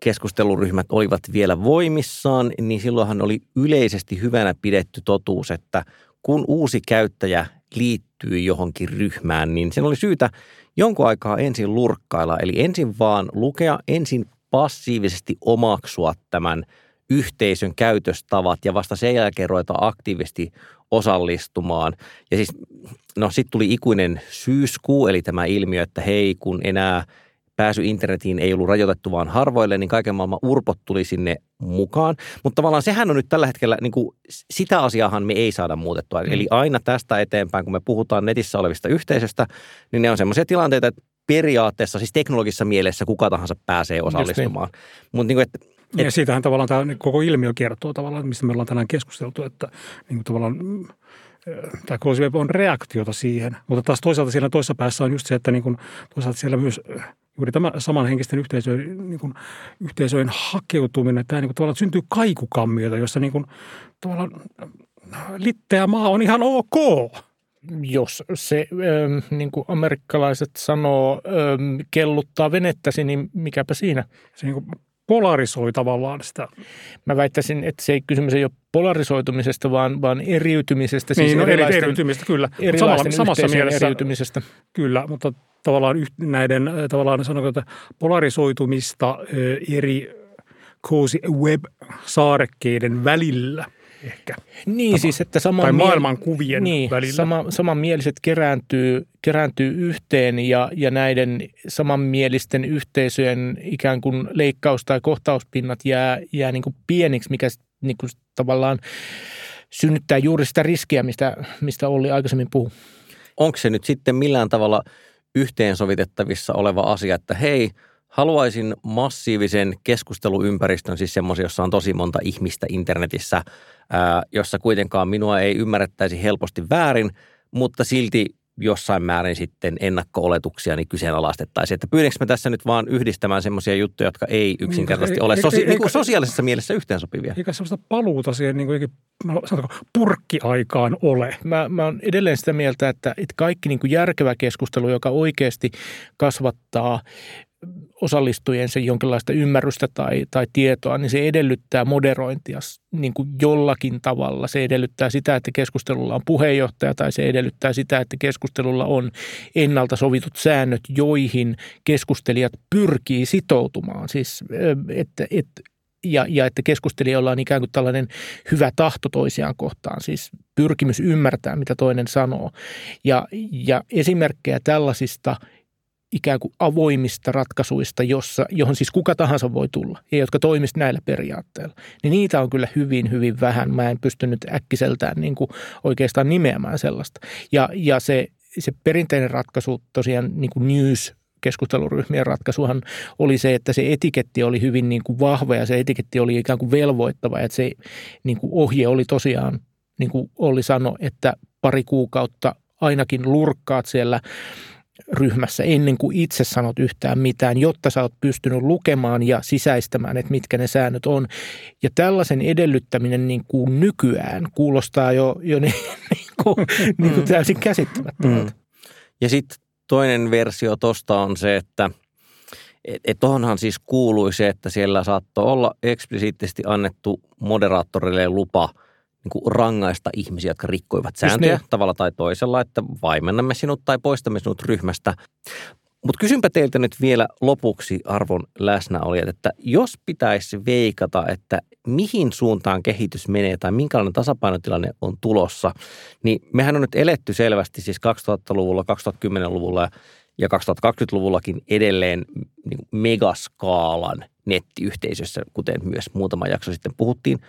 keskusteluryhmät olivat vielä voimissaan, niin silloinhan oli yleisesti hyvänä pidetty totuus, että – kun uusi käyttäjä liittyy johonkin ryhmään, niin sen oli syytä jonkun aikaa ensin lurkkailla. Eli ensin vaan lukea, ensin passiivisesti omaksua tämän yhteisön käytöstavat ja vasta sen jälkeen ruveta aktiivisesti osallistumaan. Ja siis, no sitten tuli ikuinen syyskuu, eli tämä ilmiö, että hei, kun enää – pääsy internetiin ei ollut rajoitettu vaan harvoille, niin kaiken maailman urpot tuli sinne mukaan. Mutta tavallaan sehän on nyt tällä hetkellä, niin kuin, sitä asiaahan me ei saada muutettua. Mm. Eli aina tästä eteenpäin, kun me puhutaan netissä olevista yhteisöstä, niin ne on semmoisia tilanteita, että periaatteessa, siis teknologisessa mielessä kuka tahansa pääsee osallistumaan. Niin. Mutta niin kuin, että et, ja siitähän tavallaan tämä koko ilmiö kertoo tavallaan, mistä me ollaan tänään keskusteltu, että niin kuin tavallaan mm, tämä on reaktiota siihen. Mutta taas toisaalta siinä toisessa päässä on just se, että niin kuin, toisaalta siellä myös juuri tämä samanhenkisten yhteisöjen, niin kuin, yhteisöjen hakeutuminen, tämä niin kuin, tavallaan syntyy kaikukammiota, jossa niin kuin, tavallaan litteä maa on ihan ok. Jos se, ähm, niin kuin amerikkalaiset sanoo, ähm, kelluttaa venettäsi, niin mikäpä siinä? Se niin kuin polarisoi tavallaan sitä. Mä väittäisin, että se ei kysymys ei ole polarisoitumisesta, vaan, vaan eriytymisestä. Siis niin, no, eriytymistä, kyllä. Samalla, samassa mielessä. Eriytymisestä. Kyllä, mutta tavallaan näiden tavallaan sanotaan, että polarisoitumista eri cozy web-saarekkeiden välillä ehkä. Niin siis, että sama tai maailmankuvien niin, välillä. Sama, samanmieliset kerääntyy, kerääntyy yhteen ja, ja näiden samanmielisten yhteisöjen ikään kuin leikkaus- tai kohtauspinnat jää, jää niin kuin pieniksi, mikä niin kuin tavallaan synnyttää juuri sitä riskiä, mistä, mistä Olli aikaisemmin puhui. Onko se nyt sitten millään tavalla – yhteensovitettavissa oleva asia, että hei, haluaisin massiivisen keskusteluympäristön, siis semmoisen, jossa on tosi monta ihmistä internetissä, jossa kuitenkaan minua ei ymmärrettäisi helposti väärin, mutta silti jossain määrin sitten ennakko-oletuksia niin kyseenalaistettaisiin. Että pyydänkö me tässä nyt vaan yhdistämään semmoisia juttuja, jotka ei yksinkertaisesti niin, ole ei, sosia- ei, niin kuin sosiaalisessa mielessä yhteensopivia? Eikä sellaista paluuta siihen niin kuin, no, purkkiaikaan ole. Mä, mä oon edelleen sitä mieltä, että, että kaikki niin kuin järkevä keskustelu, joka oikeasti kasvattaa osallistujien sen jonkinlaista ymmärrystä tai, tai tietoa, niin se edellyttää moderointia niin kuin jollakin tavalla. Se edellyttää sitä, että keskustelulla on puheenjohtaja tai se edellyttää sitä, että keskustelulla on ennalta sovitut säännöt, joihin keskustelijat pyrkii sitoutumaan. Siis, että, että ja, ja että keskustelijoilla on ikään kuin tällainen hyvä tahto toisiaan kohtaan, siis pyrkimys ymmärtää, mitä toinen sanoo. Ja, ja esimerkkejä tällaisista – ikään kuin avoimista ratkaisuista, jossa, johon siis kuka tahansa voi tulla ja jotka toimisivat näillä periaatteilla, niin niitä on kyllä hyvin, hyvin vähän. Mä en pystynyt äkkiseltään niin kuin oikeastaan nimeämään sellaista. Ja, ja se, se perinteinen ratkaisu tosiaan niin kuin news keskusteluryhmien ratkaisuhan oli se, että se etiketti oli hyvin niin kuin vahva ja se etiketti oli ikään kuin velvoittava. Että se niin kuin ohje oli tosiaan, niin kuin Olli sanoi, että pari kuukautta ainakin lurkkaat siellä ryhmässä ennen kuin itse sanot yhtään mitään, jotta sä oot pystynyt lukemaan ja sisäistämään, että mitkä ne säännöt on. Ja tällaisen edellyttäminen niin kuin nykyään kuulostaa jo, jo niin, niin kuin, niin kuin täysin käsittämättömältä. Mm. Ja sitten toinen versio tuosta on se, että et, et tohonhan siis kuului se, että siellä saattoi olla eksplisiittisesti annettu moderaattorille lupa – niin kuin rangaista ihmisiä, jotka rikkoivat sääntöjä niin. tavalla tai toisella, että vaimennamme sinut tai poistamme sinut ryhmästä. Mutta kysynpä teiltä nyt vielä lopuksi arvon läsnäolijat, että jos pitäisi veikata, että mihin suuntaan kehitys menee tai minkälainen tasapainotilanne on tulossa, niin mehän on nyt eletty selvästi siis 2000-luvulla, 2010-luvulla ja 2020-luvullakin edelleen niin megaskaalan nettiyhteisössä, kuten myös muutama jakso sitten puhuttiin –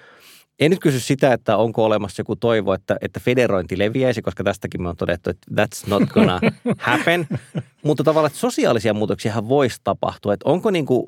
en nyt kysy sitä, että onko olemassa joku toivo, että, että federointi leviäisi, koska tästäkin me on todettu, että that's not gonna happen. Mutta tavallaan, että sosiaalisia muutoksia voisi tapahtua. Että onko niin kuin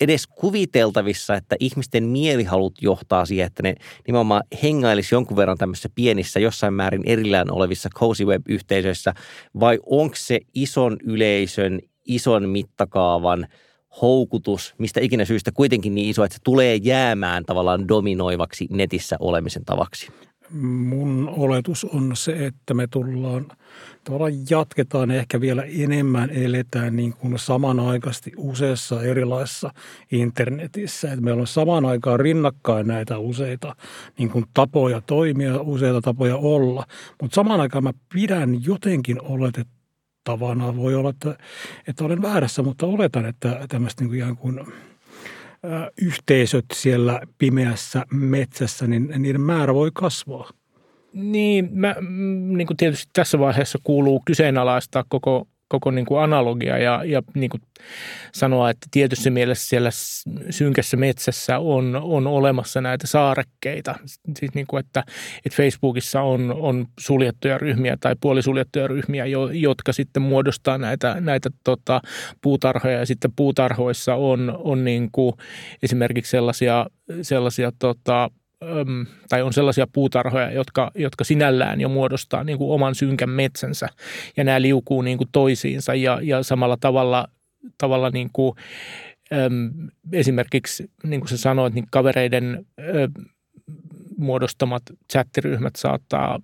edes kuviteltavissa, että ihmisten mielihalut johtaa siihen, että ne nimenomaan hengailisi jonkun verran tämmöisissä pienissä, jossain määrin erillään olevissa cozy web-yhteisöissä, vai onko se ison yleisön, ison mittakaavan – houkutus, mistä ikinä syystä kuitenkin niin iso, että se tulee jäämään tavallaan dominoivaksi netissä olemisen tavaksi? Mun oletus on se, että me tullaan, tavallaan jatketaan ehkä vielä enemmän, eletään niin kuin samanaikaisesti useassa erilaisessa internetissä. Että meillä on samaan aikaan rinnakkain näitä useita niin kuin tapoja toimia, useita tapoja olla. Mutta samaan aikaan mä pidän jotenkin oletet, tavana. Voi olla, että, että olen väärässä, mutta oletan, että tämmöistä niin kuin ihan kuin yhteisöt siellä pimeässä metsässä, niin niiden määrä voi kasvaa. Niin, mä, niin kuin tietysti tässä vaiheessa kuuluu kyseenalaistaa koko koko niin kuin analogia ja, ja niin kuin sanoa, että tietyssä mielessä siellä synkässä metsässä on, on olemassa näitä saarekkeita. Siis niin kuin, että, että Facebookissa on, on suljettuja ryhmiä tai puolisuljettuja ryhmiä, jo, jotka sitten muodostaa näitä, näitä tota, puutarhoja ja sitten puutarhoissa on, on niin kuin esimerkiksi sellaisia, sellaisia tota, tai on sellaisia puutarhoja, jotka, jotka sinällään jo muodostaa niin kuin oman synkän metsänsä ja nämä liukuu niin kuin toisiinsa ja, ja samalla tavalla, tavalla niin kuin, äm, esimerkiksi niin kuin sä sanoit, niin kavereiden ä, muodostamat chattiryhmät saattaa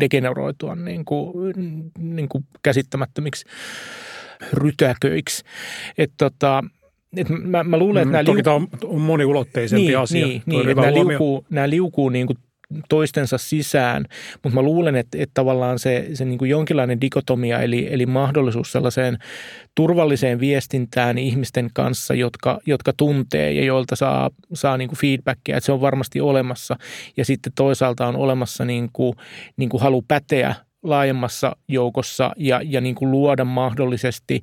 degeneroitua niin kuin, niin kuin käsittämättömiksi rytäköiksi. Että tota, et mä, mä luulen, että mm, nämä... Toki liu... tämä on moniulotteisempi niin, asia. Niin, niin että nämä liukuu, nämä liukuu niin kuin toistensa sisään, mutta mä luulen, että, että tavallaan se, se niin kuin jonkinlainen dikotomia, eli, eli mahdollisuus sellaiseen turvalliseen viestintään ihmisten kanssa, jotka, jotka tuntee ja joilta saa, saa niin kuin feedbackia, että se on varmasti olemassa. Ja sitten toisaalta on olemassa niin kuin, niin kuin halu päteä laajemmassa joukossa ja, ja niin kuin luoda mahdollisesti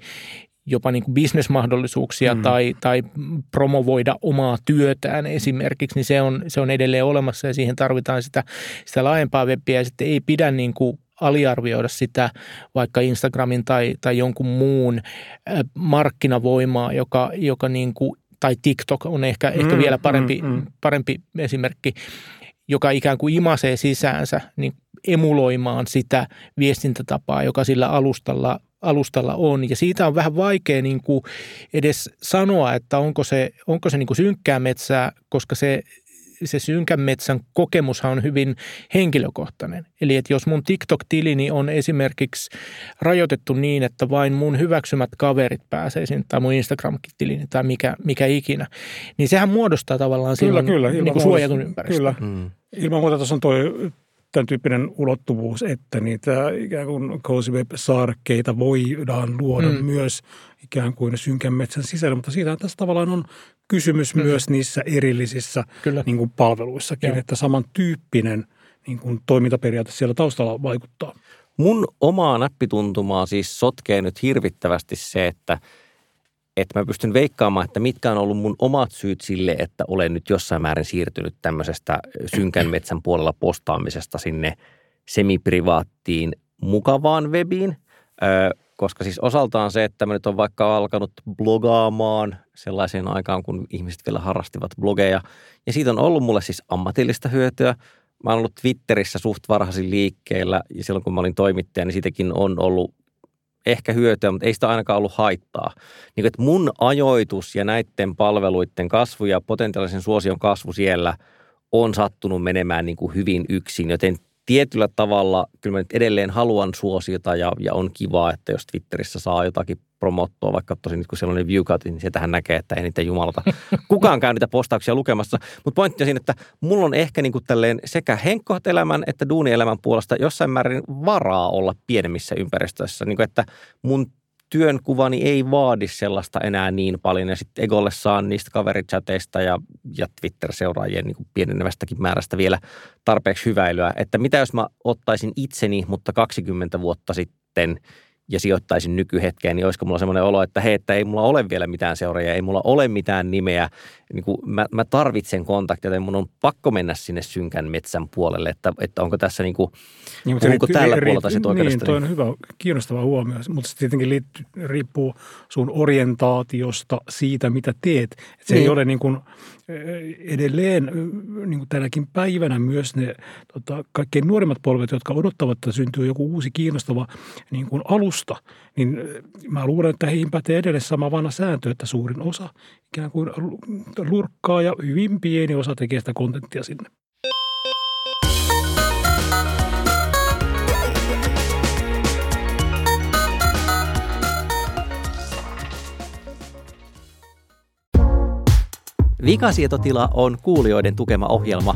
jopa niin kuin bisnesmahdollisuuksia mm. tai, tai promovoida omaa työtään esimerkiksi, niin se on, se on edelleen olemassa ja siihen tarvitaan sitä, sitä laajempaa webbiä ja sitten ei pidä niin kuin aliarvioida sitä vaikka Instagramin tai, tai jonkun muun markkinavoimaa, joka, joka niin kuin, tai TikTok on ehkä, mm, ehkä vielä parempi, mm, mm. parempi esimerkki, joka ikään kuin imasee sisäänsä niin emuloimaan sitä viestintätapaa, joka sillä alustalla alustalla on. Ja siitä on vähän vaikea niin kuin edes sanoa, että onko se, onko se niin kuin synkkää metsää, koska se, se synkän metsän kokemushan on hyvin henkilökohtainen. Eli että jos mun TikTok-tilini on esimerkiksi rajoitettu niin, että vain mun hyväksymät kaverit pääsee sinne, tai mun Instagram-tilini tai mikä, mikä ikinä, niin sehän muodostaa tavallaan kyllä, silloin kyllä, niin kuin suojatun ympäristön. Kyllä. Mm. Ilman muuta tuossa on toi tämän tyyppinen ulottuvuus, että niitä ikään kuin cozy web-saarekkeita voidaan luoda mm. myös ikään kuin synkän metsän sisällä, mutta siitä tässä tavallaan on kysymys mm. myös niissä erillisissä Kyllä. niin kuin palveluissakin, Joo. että samantyyppinen niin kuin toimintaperiaate siellä taustalla vaikuttaa. Mun omaa näppituntumaa siis sotkee nyt hirvittävästi se, että, että mä pystyn veikkaamaan, että mitkä on ollut mun omat syyt sille, että olen nyt jossain määrin siirtynyt tämmöisestä synkän metsän puolella postaamisesta sinne semiprivaattiin mukavaan webiin. Öö, koska siis osaltaan se, että mä nyt on vaikka alkanut blogaamaan sellaiseen aikaan, kun ihmiset vielä harrastivat blogeja. Ja siitä on ollut mulle siis ammatillista hyötyä. Mä oon ollut Twitterissä suht varhaisin liikkeellä ja silloin kun mä olin toimittaja, niin siitäkin on ollut ehkä hyötyä, mutta ei sitä ainakaan ollut haittaa. Niin, että mun ajoitus ja näiden palveluiden kasvu ja potentiaalisen suosion kasvu siellä on sattunut menemään niin kuin hyvin yksin, joten tietyllä tavalla kyllä mä nyt edelleen haluan suosiota ja, ja on kivaa, että jos Twitterissä saa jotakin promottua, vaikka tosin nyt kun siellä on ne viewcount, niin sieltähän näkee, että ei niitä jumalata kukaan käy niitä postauksia lukemassa. Mutta pointti on siinä, että mulla on ehkä niin kuin tälleen sekä henkkoht-elämän että duunielämän puolesta jossain määrin varaa olla pienemmissä ympäristöissä. Niin kuin, että mun työnkuvani ei vaadi sellaista enää niin paljon ja sitten Egolle saan niistä kaverichateista ja, ja Twitter-seuraajien niin pienenevästäkin määrästä vielä tarpeeksi hyväilyä. Että mitä jos mä ottaisin itseni, mutta 20 vuotta sitten ja sijoittaisin nykyhetkeen, niin olisiko mulla semmoinen olo, että hei, että ei mulla ole vielä mitään seuraajia, ei mulla ole mitään nimeä. Niin kuin mä, mä tarvitsen kontaktia, joten mun on pakko mennä sinne synkän metsän puolelle, että, että onko tässä niin kuin, Niin, onko tällä riippuu- puolella sitten Niin, oikeudesta? toi on hyvä, kiinnostava huomio, mutta se tietenkin liittyy, riippuu sun orientaatiosta siitä, mitä teet. Et se Niin. ei ole niin kuin, eh, edelleen eh, niin kuin tänäkin päivänä myös ne tota, kaikkein nuorimmat polvet, jotka odottavat, että syntyy joku uusi kiinnostava niin kuin alusta, niin eh, mä luulen, että heihin pätee edelleen sama vanha sääntö, että suurin osa ikään kuin lurkkaa ja hyvin pieni osa tekee sitä kontenttia sinne. Vikasietotila on kuulijoiden tukema ohjelma.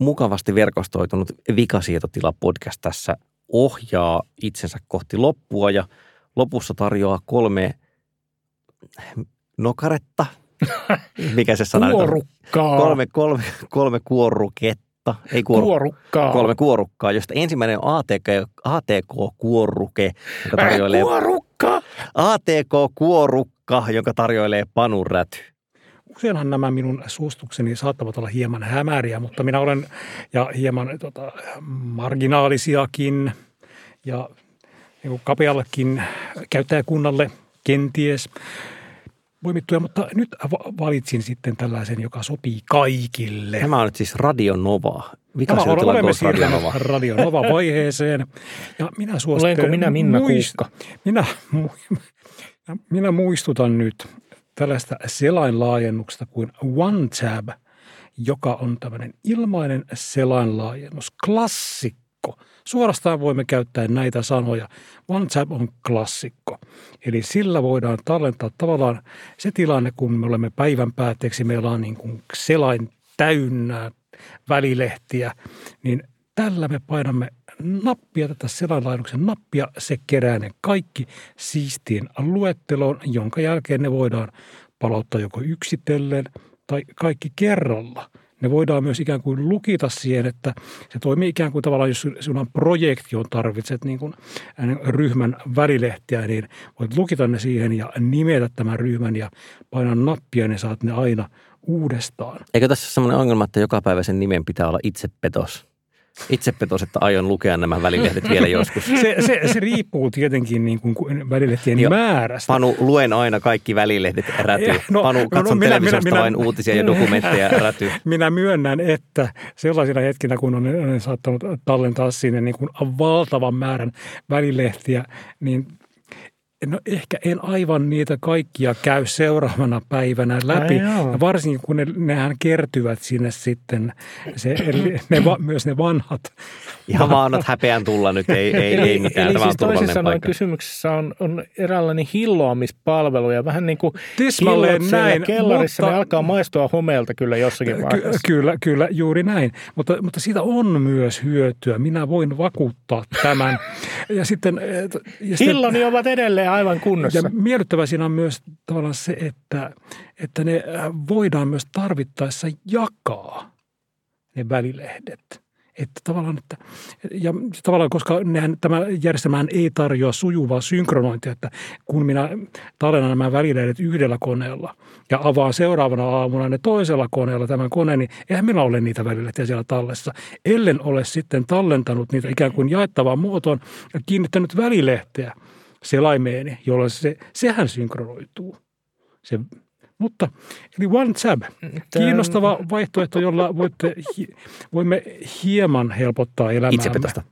Mukavasti verkostoitunut Vikasietotila podcast tässä ohjaa itsensä kohti loppua ja lopussa tarjoaa kolme nokaretta. Mikä se sana? Kuorukkaa. Kolme, kolme, kolme kuorruketta. Ei kuoru, Kuorukkaa. kolme kuorukkaa, josta ensimmäinen on ATK, ATK-kuoruke, joka tarjoilee, Kuorukka. ATK-kuorukka, joka tarjoilee panuräty. Useinhan nämä minun suostukseni saattavat olla hieman hämäriä, mutta minä olen ja hieman tota, marginaalisiakin ja niin kuin kapeallekin käyttäjäkunnalle kenties voimittuja, mutta nyt va- valitsin sitten tällaisen, joka sopii kaikille. Tämä on nyt siis Radio Nova. Tämä Vikasietotila olemme Goes Radio siirtyneet Nova. Radio Nova-vaiheeseen. Ja minä suosittelen... Olenko minä Minna muist- Kuukka? Minä, minä muistutan nyt tällaista selainlaajennuksesta kuin OneTab, joka on tämmöinen ilmainen selainlaajennus, klassikko. Suorastaan voimme käyttää näitä sanoja. OneTab on klassikko. Eli sillä voidaan tallentaa tavallaan se tilanne, kun me olemme päivän päätteeksi, meillä on niin kuin selain täynnä välilehtiä, niin tällä me painamme nappia, tätä selainlainuksen nappia, se kerää ne kaikki siistiin luetteloon, jonka jälkeen ne voidaan palauttaa joko yksitellen tai kaikki kerralla ne voidaan myös ikään kuin lukita siihen, että se toimii ikään kuin tavallaan, jos sinulla on projektioon tarvitset niin kuin ryhmän välilehtiä, niin voit lukita ne siihen ja nimetä tämän ryhmän ja painaa nappia, niin saat ne aina uudestaan. Eikö tässä ole sellainen ongelma, että jokapäiväisen nimen pitää olla itsepetos? Itsepetos, että aion lukea nämä välilehdet vielä joskus. Se, se, se riippuu tietenkin niin kuin välilehtien jo, määrästä. Panu, luen aina kaikki välilehdet räty. No, Panu, katson no, no, minä, televisiosta minä, vain minä, uutisia ja dokumentteja räty. Minä myönnän, että sellaisina hetkinä, kun olen saattanut tallentaa sinne niin kuin valtavan määrän välilehtiä, niin No ehkä en aivan niitä kaikkia käy seuraavana päivänä läpi. Ai varsinkin kun ne, nehän kertyvät sinne sitten, se, ne, va, myös ne vanhat. Ihan vaan annat häpeän tulla nyt, ei, ei, eli, ei mitään. Eli Tämä siis toisin sanoen kysymyksessä on, on eräänlainen hilloamispalvelu ja vähän niin kuin Tismalleen näin, kellarissa mutta, ne alkaa maistua homeelta kyllä jossakin vaiheessa. Ky- kyllä, kyllä, juuri näin. Mutta, mutta siitä on myös hyötyä. Minä voin vakuuttaa tämän. Ja sitten, ja sitten, Hilloni ovat edelleen aivan kunnossa. Ja miellyttävää siinä on myös tavallaan se, että, että ne äh, voidaan myös tarvittaessa jakaa ne välilehdet. Että tavallaan, että, ja tavallaan, koska nehän, tämä järjestelmä ei tarjoa sujuvaa synkronointia, että kun minä tallennan nämä välilehdet yhdellä koneella ja avaan seuraavana aamuna ne toisella koneella tämän koneen, niin eihän minä ole niitä välilehtiä siellä tallessa. Ellen ole sitten tallentanut niitä ikään kuin jaettavaan muotoon ja kiinnittänyt välilehteä selaimeeni, jolloin se, sehän synkronoituu. Se mutta eli OneTab, kiinnostava vaihtoehto, jolla voitte, voimme hieman helpottaa elämää. Itsepetosta.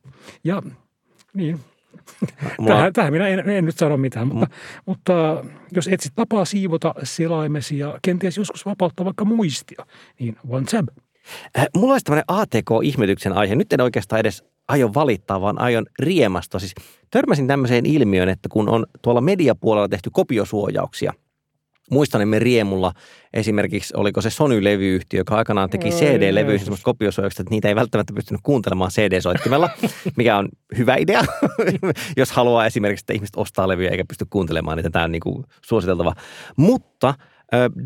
Ja niin, Mulla... Tähän, tähän minä en, en nyt sano mitään, mutta, mm. mutta jos etsit tapaa siivota selaimesi ja kenties joskus vapauttaa vaikka muistia, niin OneTab. Äh, mulla olisi tämmöinen ATK-ihmetyksen aihe. Nyt en oikeastaan edes aio valittaa, vaan aion riemasta. Siis törmäsin tämmöiseen ilmiöön, että kun on tuolla mediapuolella tehty kopiosuojauksia – muistanemme riemulla esimerkiksi, oliko se Sony-levyyhtiö, joka aikanaan teki CD-levyjä semmoista kopiosuojaukset, että niitä ei välttämättä pystynyt kuuntelemaan CD-soittimella, mikä on hyvä idea, jos haluaa esimerkiksi, että ihmiset ostaa levyjä eikä pysty kuuntelemaan niitä. Tämä on niin kuin suositeltava. Mutta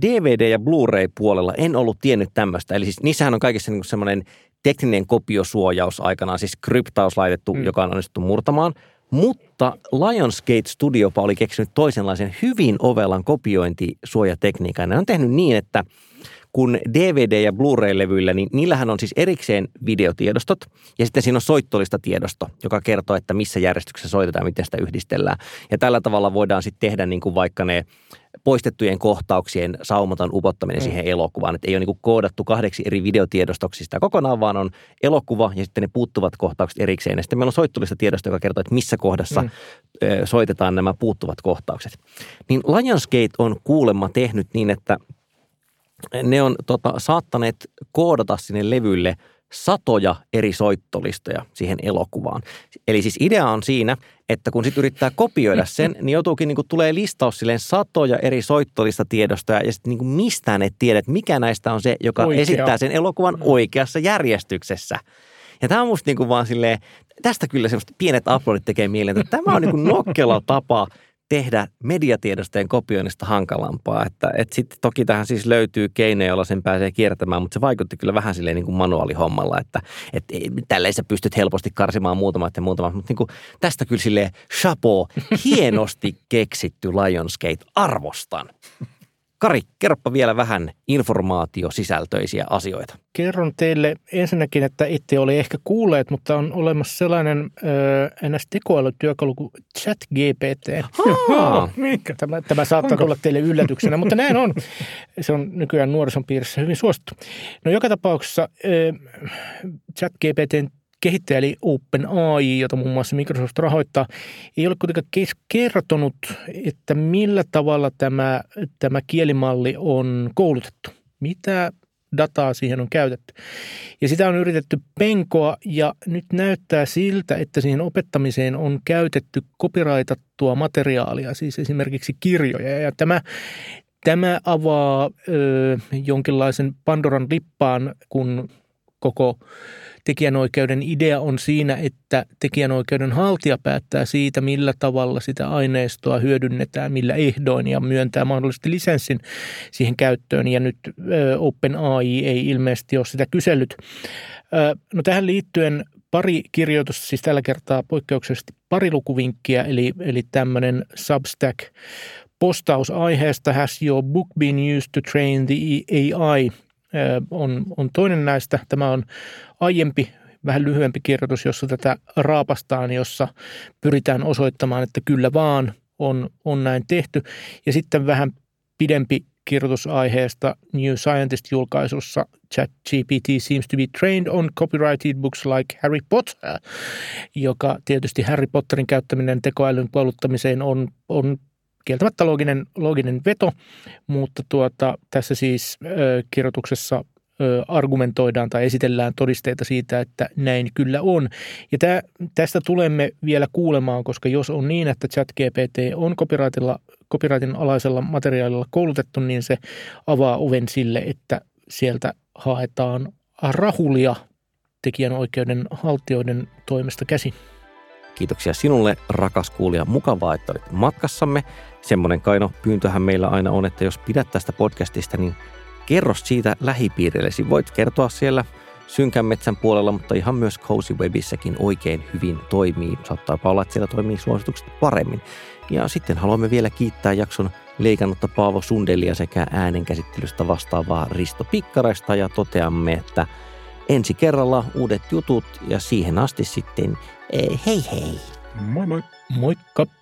DVD- ja Blu-ray-puolella en ollut tiennyt tämmöistä. Eli siis niissähän on kaikissa niin semmoinen tekninen kopiosuojaus aikanaan, siis kryptaus laitettu, mm. joka on onnistuttu murtamaan – mutta Lionsgate Studio oli keksinyt toisenlaisen hyvin ovelan kopiointisuojatekniikan. Ne on tehnyt niin, että kun DVD- ja Blu-ray-levyillä, niin niillähän on siis erikseen videotiedostot ja sitten siinä on soittolista tiedosto, joka kertoo, että missä järjestyksessä soitetaan, miten sitä yhdistellään. Ja tällä tavalla voidaan sitten tehdä niin kuin vaikka ne poistettujen kohtauksien saumaton upottaminen mm. siihen elokuvaan. Että ei ole niin kuin koodattu kahdeksi eri videotiedostoksi sitä kokonaan, vaan on elokuva ja sitten ne puuttuvat kohtaukset erikseen. Ja sitten meillä on soittolista tiedosto, joka kertoo, että missä kohdassa mm. soitetaan nämä puuttuvat kohtaukset. Niin Lionsgate on kuulemma tehnyt niin, että ne on tota, saattaneet koodata sinne levylle satoja eri soittolistoja siihen elokuvaan. Eli siis idea on siinä, että kun sitten yrittää kopioida sen, niin joutuukin niin kuin, tulee listaus silleen satoja eri soittolistatiedostoja ja sitten niin mistään et tiedä, että mikä näistä on se, joka Oikea. esittää sen elokuvan oikeassa järjestyksessä. Ja tämä on musta niin kuin vaan silleen, tästä kyllä semmoista pienet aplodit tekee mieleen, että tämä on niin kuin nokkela tapa tehdä mediatiedostojen kopioinnista hankalampaa. Että, että sitten toki tähän siis löytyy keinoja, joilla sen pääsee kiertämään, mutta se vaikutti kyllä vähän silleen niin kuin manuaalihommalla, että, että tälleen sä pystyt helposti karsimaan muutamat ja muutamat, mutta niin kuin tästä kyllä silleen chapeau, hienosti keksitty Lionsgate, arvostan. Kari, kerropa vielä vähän informaatiosisältöisiä asioita. Kerron teille ensinnäkin, että ette ole ehkä kuulleet, mutta on olemassa sellainen äh, ns. tekoälytyökalu kuin ChatGPT. tämä, tämä saattaa Onko? tulla teille yllätyksenä, mutta näin on. Se on nykyään nuorison piirissä hyvin suosittu. No joka tapauksessa äh, ChatGPTn kehittäjä eli OpenAI, jota muun muassa Microsoft rahoittaa, ei ole kuitenkaan kertonut, että millä tavalla tämä, tämä kielimalli on koulutettu. Mitä dataa siihen on käytetty. Ja sitä on yritetty penkoa ja nyt näyttää siltä, että siihen opettamiseen on käytetty kopiraitattua materiaalia, siis esimerkiksi kirjoja. Ja tämä, tämä avaa ö, jonkinlaisen Pandoran lippaan, kun koko tekijänoikeuden idea on siinä, että tekijänoikeuden haltija päättää siitä, millä tavalla sitä aineistoa hyödynnetään, millä ehdoin ja myöntää mahdollisesti lisenssin siihen käyttöön. Ja nyt OpenAI ei ilmeisesti ole sitä kysellyt. No tähän liittyen pari kirjoitusta, siis tällä kertaa poikkeuksellisesti pari lukuvinkkiä, eli, eli tämmöinen Substack postaus aiheesta Has your book been used to train the AI? On, on toinen näistä. Tämä on aiempi, vähän lyhyempi kirjoitus, jossa tätä raapastaan, jossa pyritään osoittamaan, että kyllä vaan on, on näin tehty. Ja sitten vähän pidempi kirjoitusaiheesta New Scientist-julkaisussa ChatGPT seems to be trained on copyrighted books like Harry Potter, joka tietysti Harry Potterin käyttäminen tekoälyn puoluttamiseen on, on kieltämättä looginen, looginen veto, mutta tuota, tässä siis ö, kirjoituksessa ö, argumentoidaan tai esitellään todisteita siitä, että näin kyllä on. Ja tä, tästä tulemme vielä kuulemaan, koska jos on niin, että ChatGPT on copyrightilla copyrightin alaisella materiaalilla koulutettu, niin se avaa oven sille, että sieltä haetaan rahulia tekijänoikeuden haltijoiden toimesta käsin. Kiitoksia sinulle, rakas kuulija. Mukavaa, että olit matkassamme. Semmoinen kaino pyyntöhän meillä aina on, että jos pidät tästä podcastista, niin kerro siitä lähipiirillesi. Voit kertoa siellä synkän metsän puolella, mutta ihan myös Cozy Webissäkin oikein hyvin toimii. Saattaa olla, että siellä toimii suositukset paremmin. Ja sitten haluamme vielä kiittää jakson leikannutta Paavo Sundelia sekä äänenkäsittelystä vastaavaa Risto Pikkaraista ja toteamme, että ensi kerralla uudet jutut ja siihen asti sitten eh, hei hei. Moi moi. Moikka.